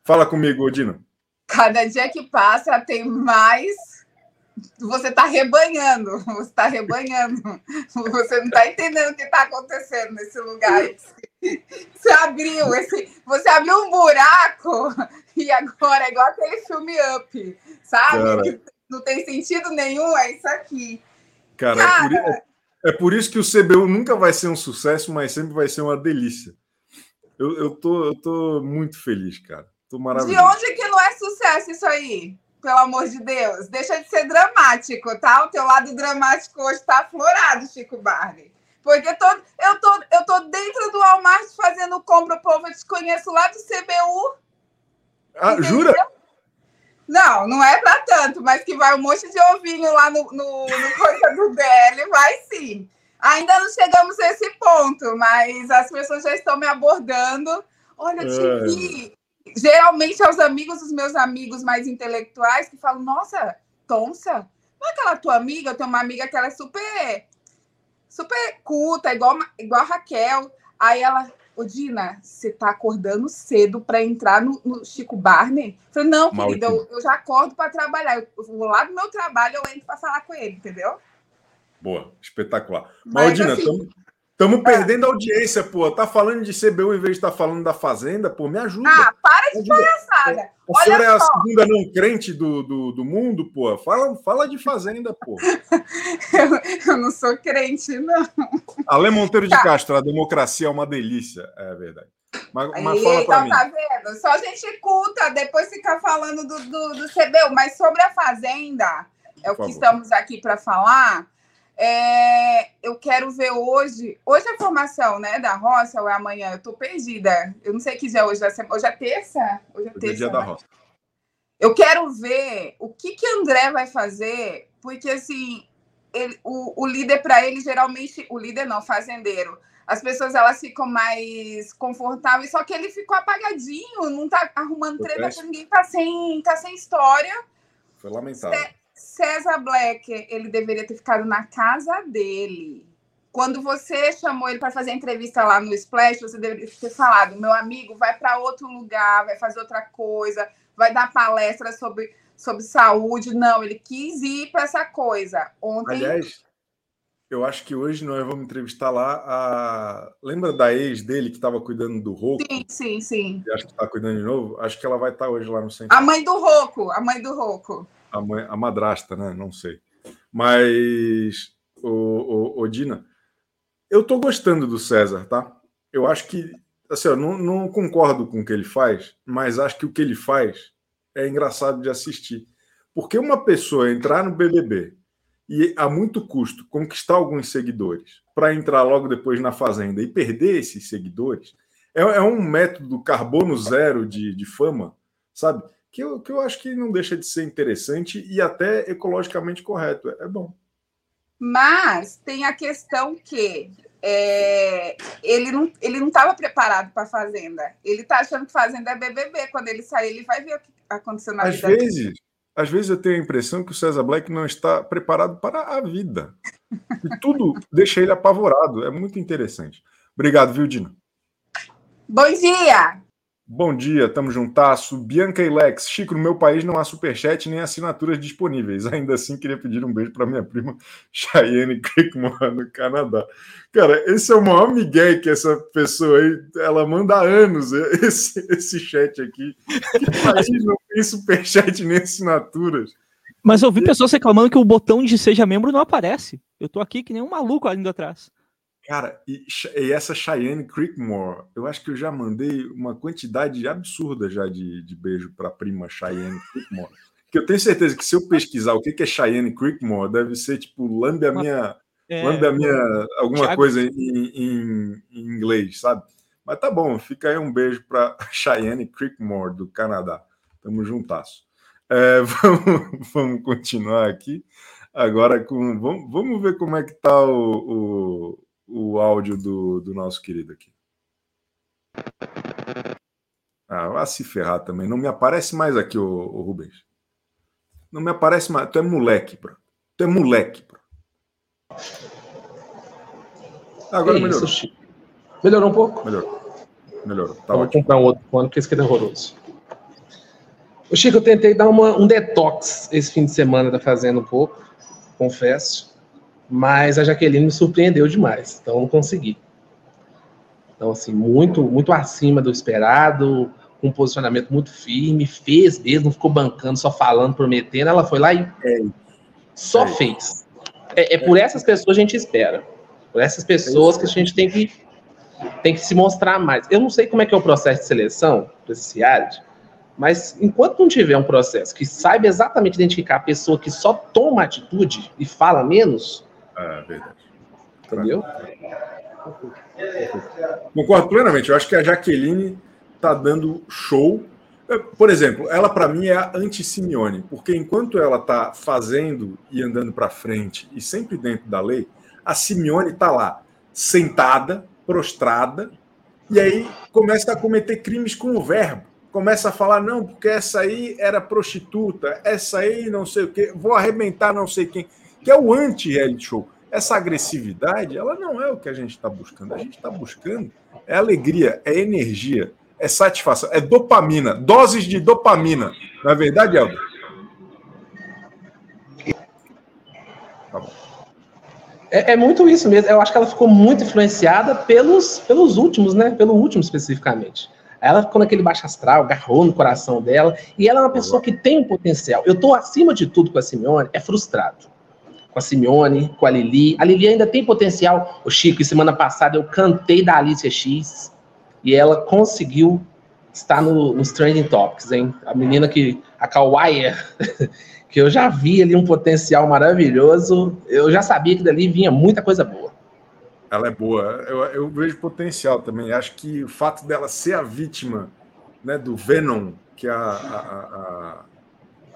Fala comigo, Dina. Cada dia que passa tem mais. Você está rebanhando, você está rebanhando. Você não está entendendo o que está acontecendo nesse lugar. Você abriu esse, você abriu um buraco e agora é igual aquele filme Up, sabe? Cara, não tem sentido nenhum, é isso aqui. Cara, cara é, por, é, por, isso que o CBU nunca vai ser um sucesso, mas sempre vai ser uma delícia. Eu, eu, tô, eu tô muito feliz, cara. Tô maravilhoso. De onde que não sucesso isso aí? Pelo amor de Deus. Deixa de ser dramático, tá? O teu lado dramático hoje tá aflorado, Chico Barney. Porque tô, eu, tô, eu tô dentro do Walmart fazendo compra, povo, eu te conheço lá do CBU. Ah, jura? Não, não é para tanto, mas que vai um monte de ovinho lá no, no, no coisa do DL, vai sim. Ainda não chegamos a esse ponto, mas as pessoas já estão me abordando. Olha, eu te é. vi. Geralmente aos amigos dos meus amigos mais intelectuais que falam, nossa, Tonsa, não é aquela tua amiga? Eu tenho uma amiga que ela é super super culta, igual, igual a Raquel. Aí ela, ô Dina, você tá acordando cedo para entrar no, no, Chico Barney? Eu falei, não, querida, eu, eu, já acordo para trabalhar. Eu vou lá do meu trabalho, eu entro para falar com ele, entendeu? Boa, espetacular. Maldina, assim, Estamos é. perdendo audiência, pô. Tá falando de CBU em vez de estar tá falando da Fazenda, pô, me ajuda. Ah, para de palhaçada. A Olha senhora só. é a segunda não crente do, do, do mundo, pô. Fala, fala de Fazenda, pô. eu, eu, não sou crente, não. Ale Monteiro de tá. Castro, a democracia é uma delícia, é verdade. Mas, mas fala pra então, mim. tá vendo? Só gente culta, depois ficar falando do, do, do CBU. Mas sobre a Fazenda, é o que estamos aqui para falar é, eu quero ver hoje. Hoje é a formação né, da roça ou é amanhã? Eu estou perdida. Eu não sei que dia é hoje. Hoje é terça? Hoje é terça. Hoje é dia da né? roça. Eu quero ver o que que André vai fazer, porque assim, ele, o, o líder para ele geralmente, o líder não, fazendeiro, as pessoas elas ficam mais confortáveis, só que ele ficou apagadinho, não tá arrumando treta com ninguém, tá sem, tá sem história. Foi lamentável. César Black, ele deveria ter ficado na casa dele. Quando você chamou ele para fazer a entrevista lá no Splash, você deveria ter falado: meu amigo, vai para outro lugar, vai fazer outra coisa, vai dar palestra sobre, sobre saúde. Não, ele quis ir para essa coisa. Ontem. Aliás, eu acho que hoje nós vamos entrevistar lá a. Lembra da ex dele que estava cuidando do Roco? Sim, sim, sim. acho que está cuidando de novo. Acho que ela vai estar hoje lá no centro. A mãe do Roco, a mãe do Roco. A, mãe, a madrasta, né? Não sei. Mas, o, o, o Dina, eu estou gostando do César, tá? Eu acho que, assim, eu não, não concordo com o que ele faz, mas acho que o que ele faz é engraçado de assistir. Porque uma pessoa entrar no BBB e a muito custo conquistar alguns seguidores para entrar logo depois na Fazenda e perder esses seguidores é, é um método carbono zero de, de fama, sabe? Que eu, que eu acho que não deixa de ser interessante e até ecologicamente correto. É, é bom. Mas tem a questão que é, ele não ele não estava preparado para a Fazenda. Ele está achando que Fazenda é BBB. Quando ele sair, ele vai ver o que aconteceu na Às vida vezes, dele. às vezes eu tenho a impressão que o César Black não está preparado para a vida. E tudo deixa ele apavorado. É muito interessante. Obrigado, viu, Dina? Bom dia! Bom dia, tamo juntasso. Bianca e Lex. Chico, no meu país não há superchat nem assinaturas disponíveis. Ainda assim, queria pedir um beijo para minha prima Cheyenne Crickmore, no Canadá. Cara, esse é o maior migué que essa pessoa aí, ela manda há anos esse, esse chat aqui. Que país não tem superchat nem assinaturas. Mas eu vi pessoas reclamando que o botão de seja membro não aparece. Eu tô aqui que nem um maluco ali atrás. Cara, e, e, essa Cheyenne Creekmore, eu acho que eu já mandei uma quantidade absurda já de, de beijo para a prima Cheyenne Creekmore. Que eu tenho certeza que se eu pesquisar o que é Cheyenne Creekmore, deve ser tipo lambe a minha, é, lambe a minha alguma Thiago... coisa em, em, em, inglês, sabe? Mas tá bom, fica aí um beijo para Cheyenne Creekmore do Canadá. Tamo juntasso. É, vamos, vamos continuar aqui agora com vamos, vamos ver como é que tá o, o o áudio do, do nosso querido aqui. Ah, vai se ferrar também. Não me aparece mais aqui, o, o Rubens. Não me aparece mais. Tu é moleque, bro. Tu é moleque, bro. Agora é melhorou. Isso, melhorou um pouco? Melhorou. Melhorou. Tá Vou comprar um outro fone, porque esse aqui é horroroso. O Chico, eu tentei dar uma, um detox esse fim de semana, tá fazendo um pouco, confesso mas a Jaqueline me surpreendeu demais, então não consegui. Então, assim, muito, muito acima do esperado, com um posicionamento muito firme, fez mesmo, não ficou bancando, só falando, prometendo, ela foi lá e é, só é. fez. É, é, por essas pessoas a gente espera. Por essas pessoas que a gente tem que, tem que se mostrar mais. Eu não sei como é que é o processo de seleção para esse reality, mas enquanto não tiver um processo que saiba exatamente identificar a pessoa que só toma atitude e fala menos, é verdade. Entendeu? Concordo plenamente. Eu acho que a Jaqueline está dando show. Por exemplo, ela para mim é a anti-Simeone, porque enquanto ela está fazendo e andando para frente e sempre dentro da lei, a Simeone está lá, sentada, prostrada, e aí começa a cometer crimes com o verbo. Começa a falar, não, porque essa aí era prostituta, essa aí não sei o quê, vou arrebentar não sei quem que é o anti-reality show. Essa agressividade, ela não é o que a gente está buscando. A gente está buscando é alegria, é energia, é satisfação, é dopamina, doses de dopamina. Não é verdade, Elber? Tá é, é, muito isso mesmo. Eu acho que ela ficou muito influenciada pelos, pelos últimos, né? Pelo último especificamente. Ela ficou naquele baixo astral, agarrou no coração dela, e ela é uma pessoa que tem um potencial. Eu estou acima de tudo com a Simeone, é frustrado com a Simeone, com a Lili. A Lili ainda tem potencial. O Chico, semana passada eu cantei da Alicia X e ela conseguiu estar no, nos trending topics, hein? A menina que, a Kawaii, que eu já vi ali um potencial maravilhoso, eu já sabia que dali vinha muita coisa boa. Ela é boa, eu, eu vejo potencial também. Acho que o fato dela ser a vítima né, do Venom, que é a, a,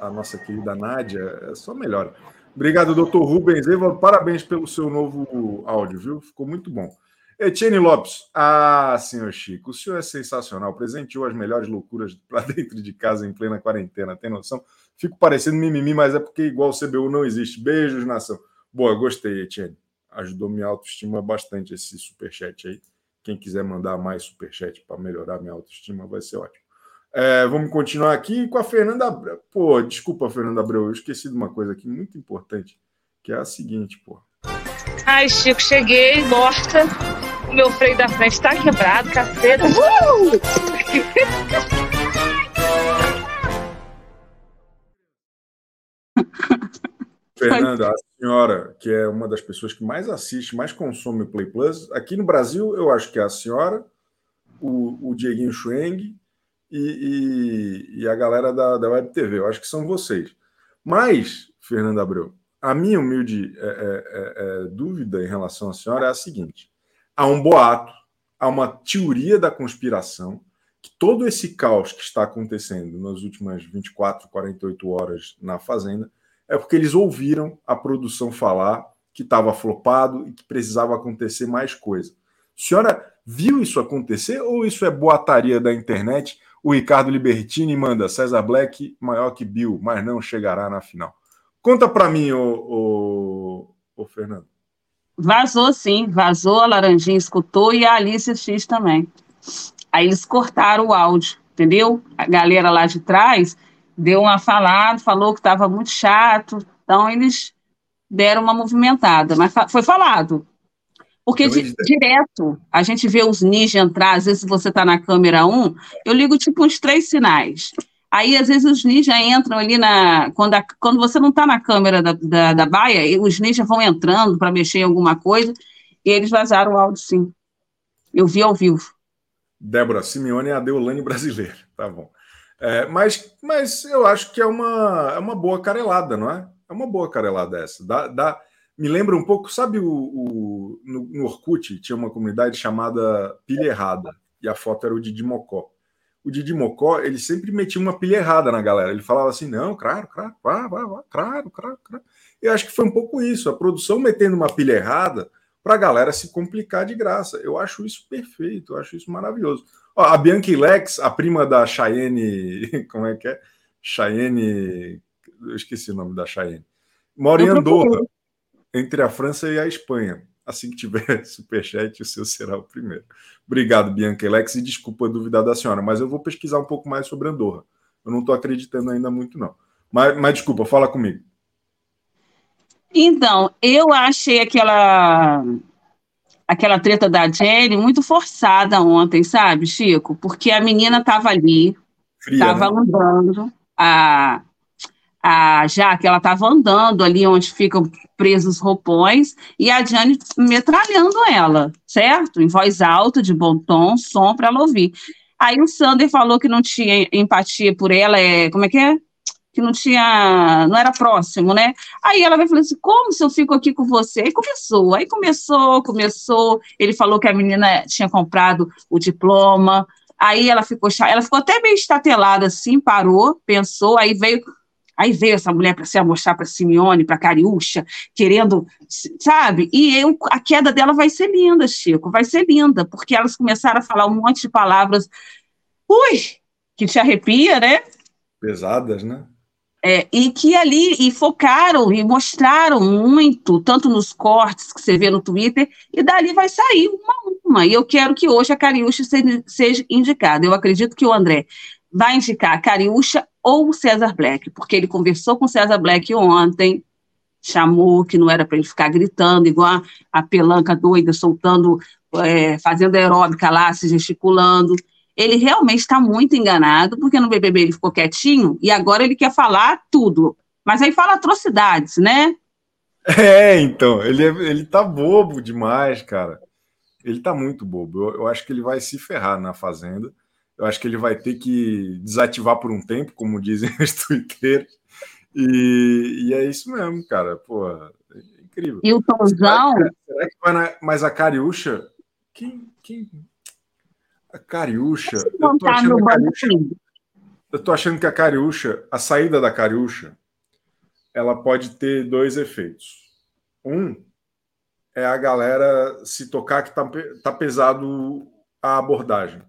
a, a nossa querida Nádia, é só melhora. Obrigado, doutor Rubens. Evaldo, parabéns pelo seu novo áudio, viu? Ficou muito bom. Etienne Lopes. Ah, senhor Chico, o senhor é sensacional. Presenteou as melhores loucuras para dentro de casa em plena quarentena. Tem noção? Fico parecendo mimimi, mas é porque igual o CBU não existe. Beijos, nação. Boa, gostei, Etienne. Ajudou minha autoestima bastante esse superchat aí. Quem quiser mandar mais superchat para melhorar minha autoestima vai ser ótimo. É, vamos continuar aqui com a Fernanda Abreu. Pô, desculpa, Fernanda Abreu, eu esqueci de uma coisa aqui muito importante, que é a seguinte, pô. Ai, Chico, cheguei, morta. O meu freio da frente tá quebrado, caceta. Uh! Fernanda, a senhora, que é uma das pessoas que mais assiste, mais consome o Play Plus, aqui no Brasil, eu acho que é a senhora, o, o Dieguinho Schweng e, e, e, a galera da, da Web TV. Eu acho que são vocês. Mas, Fernanda Abreu, a minha humilde é, é, é, é dúvida em relação à senhora é a seguinte: há um boato, há uma teoria da conspiração que todo esse caos que está acontecendo nas últimas 24, 48 horas na Fazenda é porque eles ouviram a produção falar que estava flopado e que precisava acontecer mais coisa. A senhora viu isso acontecer ou isso é boataria da internet? O Ricardo Libertini manda César Black maior que Bill, mas não chegará na final. Conta para mim, o, o, Fernando. Vazou sim, vazou, a Laranjinha escutou e a Alice X também. Aí eles cortaram o áudio, entendeu? A galera lá de trás deu uma falada, falou que estava muito chato, então eles deram uma movimentada, mas foi falado. Porque direto a gente vê os ninjas entrar, às vezes você está na câmera 1, eu ligo tipo uns três sinais. Aí, às vezes, os ninjas entram ali na. Quando, a, quando você não está na câmera da, da, da baia, os ninjas vão entrando para mexer em alguma coisa, e eles vazaram o áudio, sim. Eu vi ao vivo. Débora Simeone é a Deolane brasileira. Tá bom. É, mas, mas eu acho que é uma, é uma boa carelada, não é? É uma boa carelada essa. Dá, dá, me lembra um pouco, sabe, o, o no, no, Orkut tinha uma comunidade chamada Pilha Errada, e a foto era o Didi Mocó. O Didi Mocó, ele sempre metia uma pilha errada na galera. Ele falava assim: não, claro, claro, vai, vai, vai, claro, claro, claro. Eu acho que foi um pouco isso, a produção metendo uma pilha errada para a galera se complicar de graça. Eu acho isso perfeito, eu acho isso maravilhoso. Ó, a Bianca Lex, a prima da Cheyenne, como é que é? Cheyenne, eu esqueci o nome da Cheyenne. Mora em Andorra, entre a França e a Espanha. Assim que tiver superchat, o seu será o primeiro. Obrigado, Bianca Lex, e desculpa duvidar da senhora, mas eu vou pesquisar um pouco mais sobre Andorra. Eu não estou acreditando ainda muito, não. Mas, mas desculpa, fala comigo. Então, eu achei aquela aquela treta da Jenny muito forçada ontem, sabe, Chico? Porque a menina estava ali, estava né? andando, a, a Jaque, ela estava andando ali onde ficam presos os roupões, e a Jane metralhando ela, certo? Em voz alta, de bom tom, som para ela ouvir. Aí o Sander falou que não tinha empatia por ela, é, como é que é? que não tinha, não era próximo, né? Aí ela vai falando assim, como se eu fico aqui com você? Aí começou, aí começou, começou, ele falou que a menina tinha comprado o diploma, aí ela ficou, ela ficou até meio estatelada assim, parou, pensou, aí veio Aí veio essa mulher para se mostrar para Simeone, para Cariúcha, querendo, sabe? E eu, a queda dela vai ser linda, Chico, vai ser linda, porque elas começaram a falar um monte de palavras, ui, que te arrepia, né? Pesadas, né? É, e que ali e focaram e mostraram muito, tanto nos cortes que você vê no Twitter, e dali vai sair uma a uma. E eu quero que hoje a Cariúcha seja, seja indicada. Eu acredito que o André vai indicar a Cariúcha ou o César Black, porque ele conversou com o César Black ontem, chamou que não era para ele ficar gritando, igual a, a pelanca doida, soltando, é, fazendo aeróbica lá, se gesticulando ele realmente está muito enganado, porque no BBB ele ficou quietinho e agora ele quer falar tudo. Mas aí fala atrocidades, né? É, então, ele, é, ele tá bobo demais, cara. Ele tá muito bobo. Eu, eu acho que ele vai se ferrar na Fazenda. Eu acho que ele vai ter que desativar por um tempo, como dizem os twitteiros. E, e é isso mesmo, cara. Pô, é incrível. E o Tonzão? Será, será que vai na, mas a Cariúcha? Quem, quem, a Cariúcha. Eu tô, achando a Cariúcha eu tô achando que a Cariúcha, a saída da Cariúcha, ela pode ter dois efeitos. Um é a galera se tocar que tá, tá pesado a abordagem.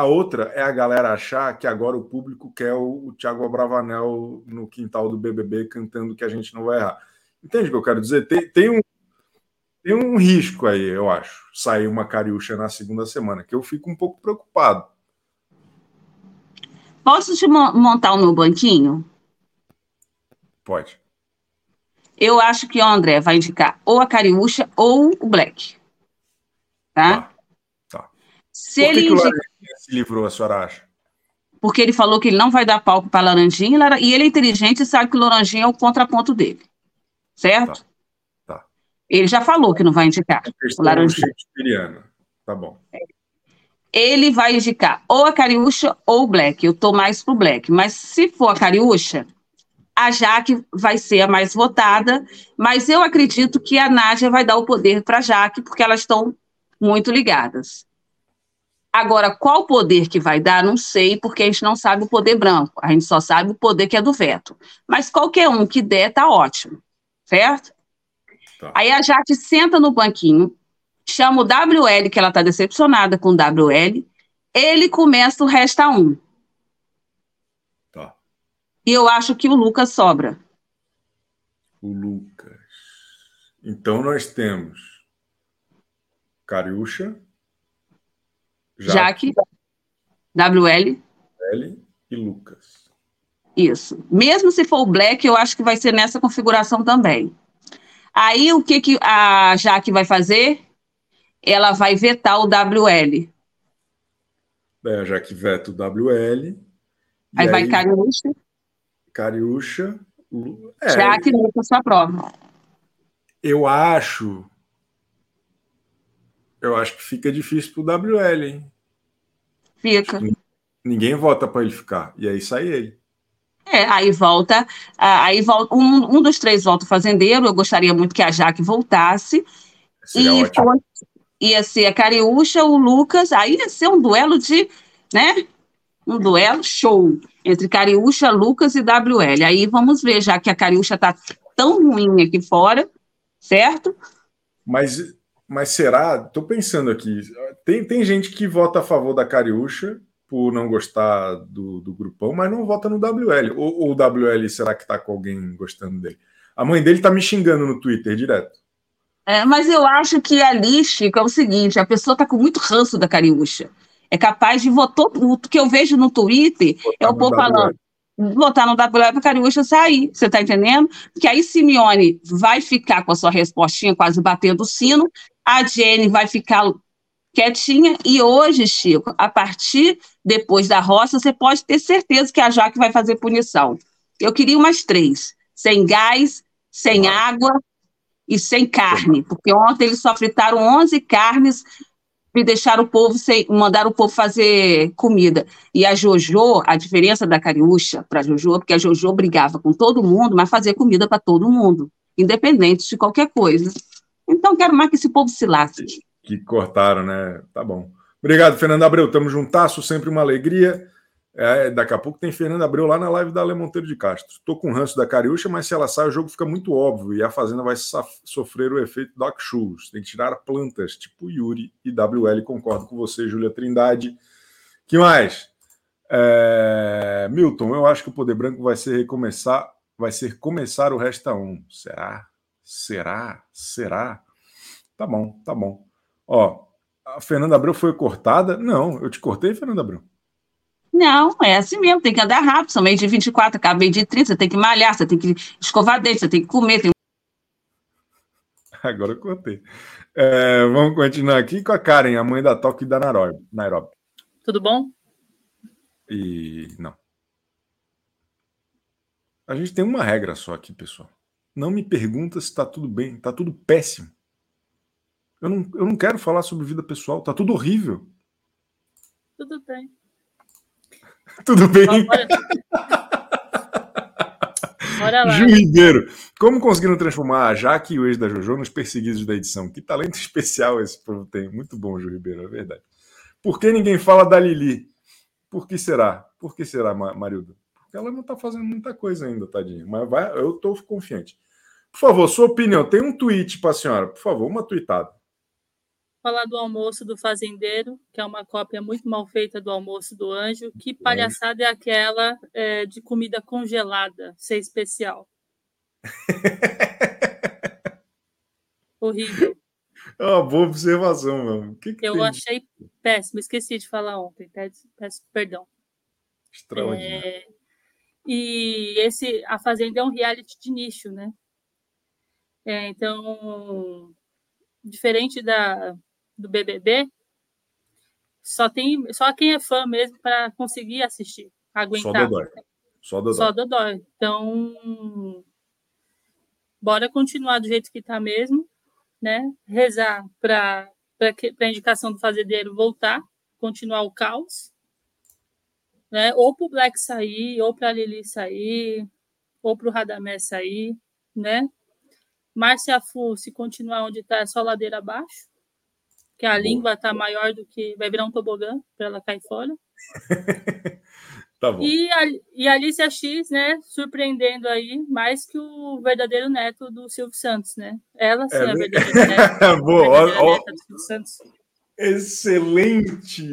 A outra é a galera achar que agora o público quer o, o Thiago Abravanel no quintal do BBB cantando que a gente não vai errar. Entende o que eu quero dizer? Tem, tem um, tem um risco aí, eu acho, sair uma cariúcha na segunda semana, que eu fico um pouco preocupado. Posso te montar o meu banquinho? Pode. Eu acho que o André vai indicar ou a Cariúcha ou o Black. Tá? Tá. tá. Se Por que ele que indica... se livrou, a senhora acha? Porque ele falou que ele não vai dar palco para Laranjinha e ele é inteligente e sabe que o Laranjinha é o contraponto dele. Certo? Tá. tá. Ele já falou que não vai indicar o Laranjinha. Tá bom. Ele vai indicar ou a Cariúcha ou o Black. Eu tô mais pro Black. Mas se for a Cariúcha, a Jaque vai ser a mais votada, mas eu acredito que a Nádia vai dar o poder para a Jaque, porque elas estão muito ligadas. Agora, qual poder que vai dar, não sei, porque a gente não sabe o poder branco, a gente só sabe o poder que é do veto. Mas qualquer um que der, tá ótimo, certo? Tá. Aí a Jaque senta no banquinho, chama o WL, que ela está decepcionada com o WL, ele começa o resta um. E eu acho que o Lucas sobra. O Lucas. Então nós temos Cariúcha, Jaque, WL L e Lucas. Isso. Mesmo se for o Black, eu acho que vai ser nessa configuração também. Aí o que, que a Jaque vai fazer? Ela vai vetar o WL. É, já que veta o WL. Aí, aí vai Cariúcha. Cariúcha. É, Já que Lucas sua prova. Eu acho. Eu acho que fica difícil pro WL, hein? Fica. Ninguém vota para ele ficar. E aí sai ele. É, aí volta, aí volta um, um dos três volta o fazendeiro. Eu gostaria muito que a Jaque voltasse. Seria e foi, ia ser a Cariúcha, o Lucas, aí ia ser um duelo de, né? Um duelo show entre Cariúcha, Lucas e WL. Aí vamos ver, já que a Cariúcha está tão ruim aqui fora, certo? Mas, mas será? Estou pensando aqui. Tem, tem gente que vota a favor da Cariúcha por não gostar do, do grupão, mas não vota no WL. Ou, ou o WL será que está com alguém gostando dele? A mãe dele está me xingando no Twitter direto. É, mas eu acho que ali, Chico, é o seguinte: a pessoa está com muito ranço da Cariúcha é capaz de votar. O que eu vejo no Twitter é o povo falando. Votar no WL para Cariúcha sair, você está entendendo? Porque aí Simeone vai ficar com a sua respostinha quase batendo o sino, a Jenny vai ficar quietinha, e hoje, Chico, a partir depois da roça, você pode ter certeza que a Jaque vai fazer punição. Eu queria umas três: sem gás, sem água e sem carne, porque ontem eles só fritaram 11 carnes e deixar o povo sem, mandar o povo fazer comida. E a Jojo, a diferença da Cariúcha para a Jojo, porque a Jojo brigava com todo mundo, mas fazia comida para todo mundo, independente de qualquer coisa. Então, quero mais que esse povo se lasque. Que cortaram, né? Tá bom. Obrigado, Fernando Abreu. Tamo juntasso, sempre uma alegria. É, daqui a pouco tem Fernando Abreu lá na live da Ale Monteiro de Castro. Estou com ranço da Cariúcha, mas se ela sai, o jogo fica muito óbvio e a Fazenda vai sofrer o efeito Doc Shoes. Tem que tirar plantas, tipo Yuri e WL. Concordo com você, Júlia Trindade. que mais? É... Milton, eu acho que o Poder Branco vai ser recomeçar, vai ser começar o Resta 1. Será? Será? Será? Tá bom, tá bom. Ó, a Fernanda Abreu foi cortada? Não, eu te cortei, Fernanda Abreu. Não, é assim mesmo, tem que andar rápido, são meio de 24, acabei de 30, você tem que malhar, você tem que escovar dente, você tem que comer. Tem... Agora eu cortei. É, vamos continuar aqui com a Karen, a mãe da Toque da Nairobi. Tudo bom? E não. A gente tem uma regra só aqui, pessoal. Não me pergunta se está tudo bem, está tudo péssimo. Eu não, eu não quero falar sobre vida pessoal, está tudo horrível. Tudo bem. Tudo bem? Bora, Bora lá. Ju Ribeiro, como conseguiram transformar a Jaque e o ex da Jojo nos perseguidos da edição? Que talento especial esse povo tem. Muito bom, Ju Ribeiro, é verdade. Por que ninguém fala da Lili? Por que será? Por que será, Marilda? Porque ela não está fazendo muita coisa ainda, tadinha. Mas vai, eu estou confiante. Por favor, sua opinião. Tem um tweet para a senhora. Por favor, uma tweetada falar do almoço do fazendeiro, que é uma cópia muito mal feita do almoço do anjo. Que palhaçada é aquela é, de comida congelada, ser especial? Horrível. É uma boa observação, mano. Que que Eu tem? achei péssimo, esqueci de falar ontem, peço, peço perdão. Extraordinário. É, e esse A Fazenda é um reality de nicho, né? É, então, diferente da, do BBB, só tem só quem é fã mesmo para conseguir assistir, aguentar. Só Dodói. Só Dodói. Só Dodói. Então, bora continuar do jeito que está mesmo, né? Rezar para a indicação do fazendeiro voltar, continuar o caos, né? Ou para o Black sair, ou para a Lili sair, ou para o Radamés sair, né? Márcia Fu, se continuar onde está, é só ladeira abaixo, que a língua está maior do que. Vai virar um tobogã para ela cair fora. tá bom. E a, e a Alicia X, né, surpreendendo aí mais que o verdadeiro neto do Silvio Santos, né? Ela sim é, é a verdadeira neta. Boa, verdadeira neta do Silvio Santos. Excelente!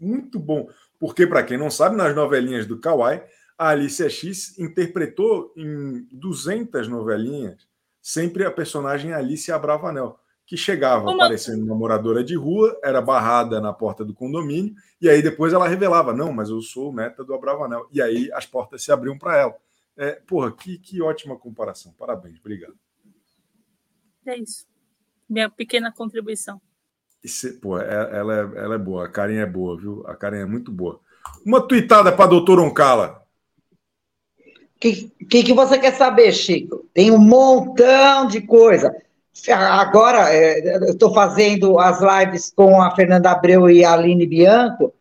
Muito bom. Porque, para quem não sabe, nas novelinhas do Kawaii, a Alicia X interpretou em 200 novelinhas sempre a personagem Alicia Abravanel, que chegava Como... parecendo uma moradora de rua, era barrada na porta do condomínio, e aí depois ela revelava: não, mas eu sou neta do Abravanel. E aí as portas se abriam para ela. É, porra, que, que ótima comparação. Parabéns, obrigado. É isso. Minha pequena contribuição. Esse, pô, é, ela, é, ela é boa, a Karen é boa, viu? A Karen é muito boa. Uma tuitada para doutor Oncala. O que, que, que, você quer saber, Chico? Tem um montão de coisa. Agora, é, eu estou fazendo as lives com a Fernanda Abreu e a Aline Bianco,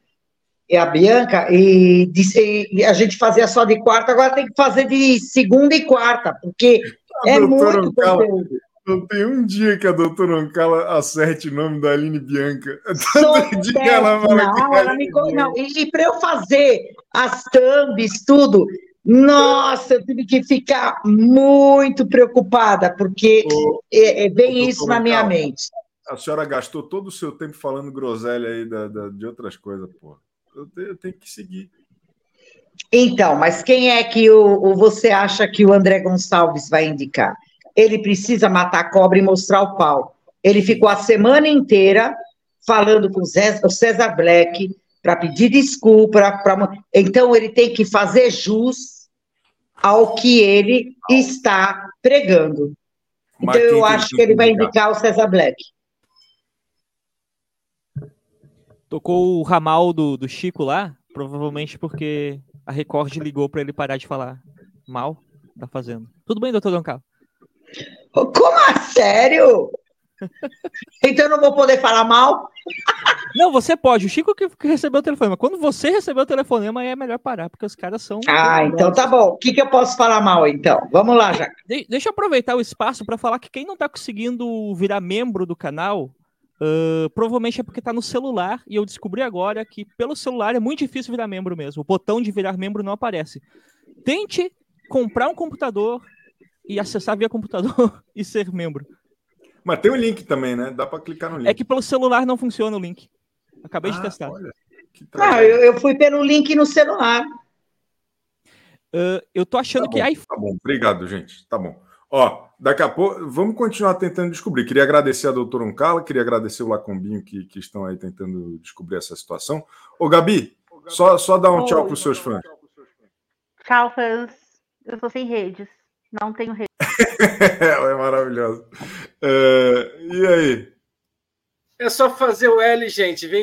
e a Bianca, e, disse, e a gente fazia só de quarta, agora tem que fazer de segunda e quarta, porque a é muito conteúdo. Não tem um dia que a doutora Oncala acerte o nome da Aline Bianca. Todo dia ela fala que ela me... não, E, e para eu fazer as thumbs, tudo, nossa, eu tive que ficar muito preocupada, porque ô, é, é bem isso na minha Oncala, mente. A senhora gastou todo o seu tempo falando groselha aí da, da de outras coisas, pô. Eu, eu tenho que seguir. Então, mas quem é que o, o, você acha que o André Gonçalves vai indicar? ele precisa matar a cobra e mostrar o pau. Ele ficou a semana inteira falando com o César Black para pedir desculpa. Pra, então, ele tem que fazer jus ao que ele está pregando. Então, eu acho que ele vai indicar o César Black. Tocou o ramal do, do Chico lá, provavelmente porque a Record ligou para ele parar de falar mal da Fazenda. Tudo bem, doutor Dom Carlos? Como a sério? Então eu não vou poder falar mal? Não, você pode. O Chico que recebeu o telefonema. Quando você recebeu o telefonema, é melhor parar, porque os caras são. Ah, então tá bom. O que, que eu posso falar mal, então? Vamos lá, já. De deixa eu aproveitar o espaço para falar que quem não tá conseguindo virar membro do canal, uh, provavelmente é porque tá no celular. E eu descobri agora que pelo celular é muito difícil virar membro mesmo. O botão de virar membro não aparece. Tente comprar um computador e acessar via computador e ser membro. Mas tem o um link também, né? Dá para clicar no link. É que pelo celular não funciona o link. Acabei ah, de testar. Olha, ah, eu, eu, fui pelo link no celular. Uh, eu tô achando tá que bom, Tá bom, obrigado, gente. Tá bom. Ó, daqui a pouco, vamos continuar tentando descobrir. Queria agradecer a doutora Uncala, queria agradecer o Lacombinho que, que estão aí tentando descobrir essa situação. Ô, Gabi, Ô, Gabi só, só dá um tchau para os seus fãs. Tchau, fãs. Eu estou sem redes. Não tenho rede. Ela é maravilhosa. Uh, e aí? É só fazer o L, gente. Vem.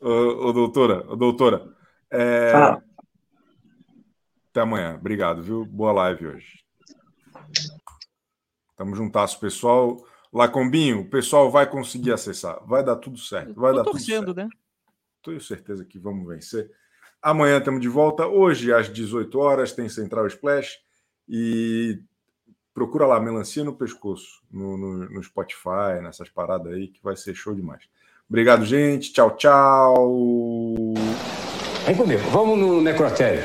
Ô, ô doutora, ô, doutora. É... Ah. Até amanhã. Obrigado, viu? Boa live hoje. Tamo juntasso, pessoal. Lacombinho, o pessoal vai conseguir acessar. Vai dar tudo certo. Vai Tô dar torcendo, tudo certo. né? Tenho certeza que vamos vencer. Amanhã estamos de volta. Hoje, às 18 horas, tem Central Splash. E procura lá, Melancia no Pescoço, no, no, no Spotify, nessas paradas aí, que vai ser show demais. Obrigado, gente. Tchau, tchau. Vem comigo. Vamos no necrotério.